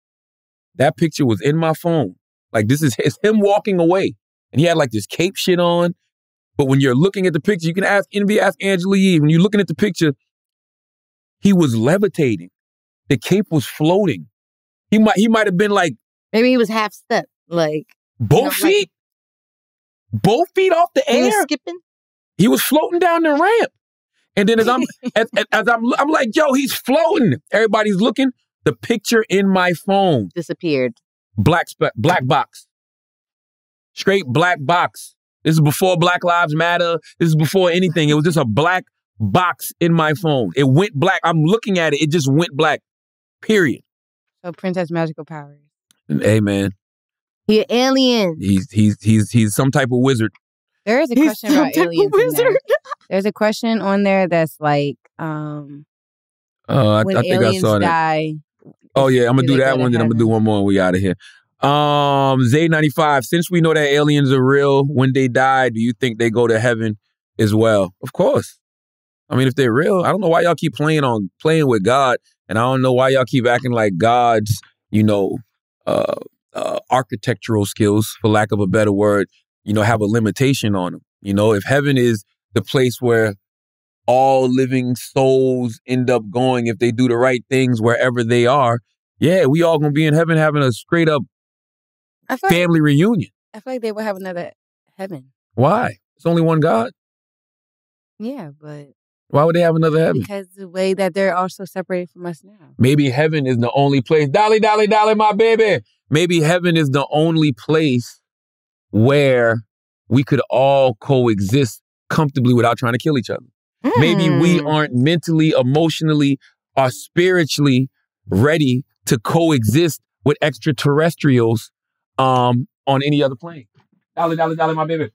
That picture was in my phone. Like this is it's him walking away. And he had like this cape shit on. But when you're looking at the picture, you can ask Envy, ask Angela Yee. When you're looking at the picture, he was levitating. The cape was floating. He might he might have been like Maybe he was half step, like both know, like- feet, both feet off the he was air. skipping. He was floating down the ramp. And then as I'm as, as- as I'm I'm like, yo, he's floating. Everybody's looking. The picture in my phone disappeared. Black spe- black box. Straight black box. This is before Black Lives Matter. This is before anything. It was just a black box in my phone. It went black. I'm looking at it. It just went black. Period. So Prince has magical powers. And, hey man, He an alien. he's he's he's he's some type of wizard. There is a He's question about some type of aliens. in there. There's a question on there that's like, um, Uh, I, when I think I aliens saw that. die. Oh yeah, I'm gonna do do that go one. Then I'm gonna do one more, and we out of here. Um, Z95. Since we know that aliens are real, when they die, do you think they go to heaven as well? Of course. I mean, if they're real, I don't know why y'all keep playing on playing with God, and I don't know why y'all keep acting like God's, you know, uh, uh, architectural skills, for lack of a better word, you know, have a limitation on them. You know, if heaven is the place where all living souls end up going if they do the right things wherever they are, yeah, we all gonna be in heaven having a straight up feel, like, family reunion. I feel like they would have another heaven. Why? It's only one God. Yeah, but Why would they have another heaven? because the way that they're also separated from us now. Maybe heaven is the only place. Dolly, dolly, dolly, my baby. Maybe heaven is the only place where we could all coexist comfortably without trying to kill each other. Maybe we Hmm. aren't mentally, emotionally, or spiritually ready to coexist with extraterrestrials um, on any other plane. Dolly, dolly, dolly, my baby.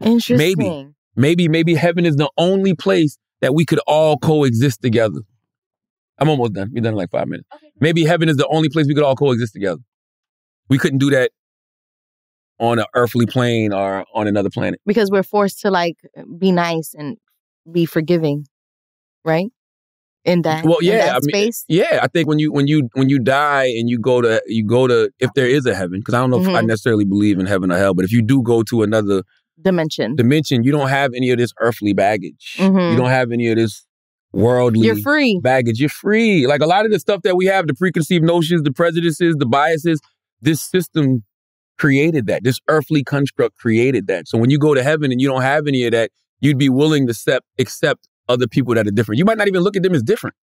Interesting. Maybe. Maybe, maybe heaven is the only place that we could all coexist together. I'm almost done. We're done in like five minutes. Maybe heaven is the only place we could all coexist together. We couldn't do that on an earthly plane or on another planet. because we're forced to like be nice and be forgiving, right? In that, well, yeah, that I mean, space. yeah. I think when you when you when you die and you go to you go to if there is a heaven, because I don't know if I Mhm. necessarily believe in heaven or hell, but if you do go to another dimension, dimension, you don't have any of this earthly baggage. Mhm. You don't have any of this worldly. You're free. baggage. You're free. Like a lot of the stuff that we have, the preconceived notions, the prejudices, the biases, this system created that. This earthly construct created that. So when you go to heaven and you don't have any of that, you'd be willing to accept, accept other people that are different. You might not even look at them as different.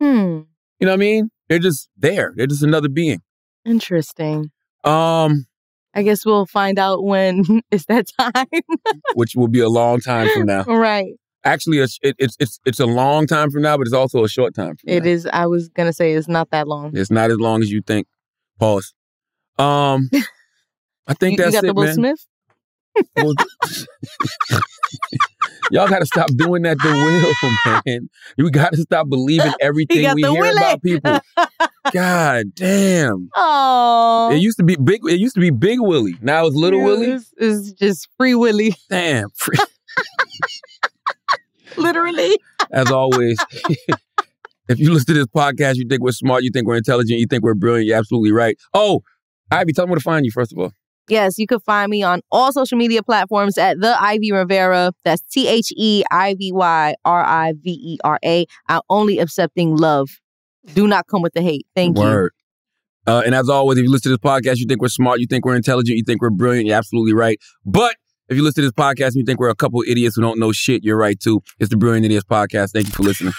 Hmm. You know what I mean? They're just there. They're just another being. Interesting. Um, I guess we'll find out when it's that time. which will be a long time from now. right. Actually, it's it, it's it's it's a long time from now, but it's also a short time. From It now. is. I was gonna say it's not that long. It's not as long as you think. Pause. Um, I think you, that's you got it, the Will man. Smith. Well, Y'all got to stop doing that to Will, man. You got to stop believing everything we the hear Willie. about people. God damn. Oh, It used to be big. It used to be Big Willie. Now it's Little Willie. It's, it's just Free Willie. Damn. Free. literally. As always, if you listen to this podcast, you think we're smart, you think we're intelligent, you think we're brilliant. You're absolutely right. Oh, Ivy, tell me where to find you first of all. Yes, you can find me on all social media platforms at the Ivy Rivera. That's T H E I V Y R I V E R A. I'm only accepting love. Do not come with the hate. Thank you. Word. Uh, and as always, if you listen to this podcast, you think we're smart, you think we're intelligent, you think we're brilliant, you're absolutely right. But if you listen to this podcast and you think we're a couple idiots who don't know shit, you're right too. It's the Brilliant Idiots Podcast. Thank you for listening.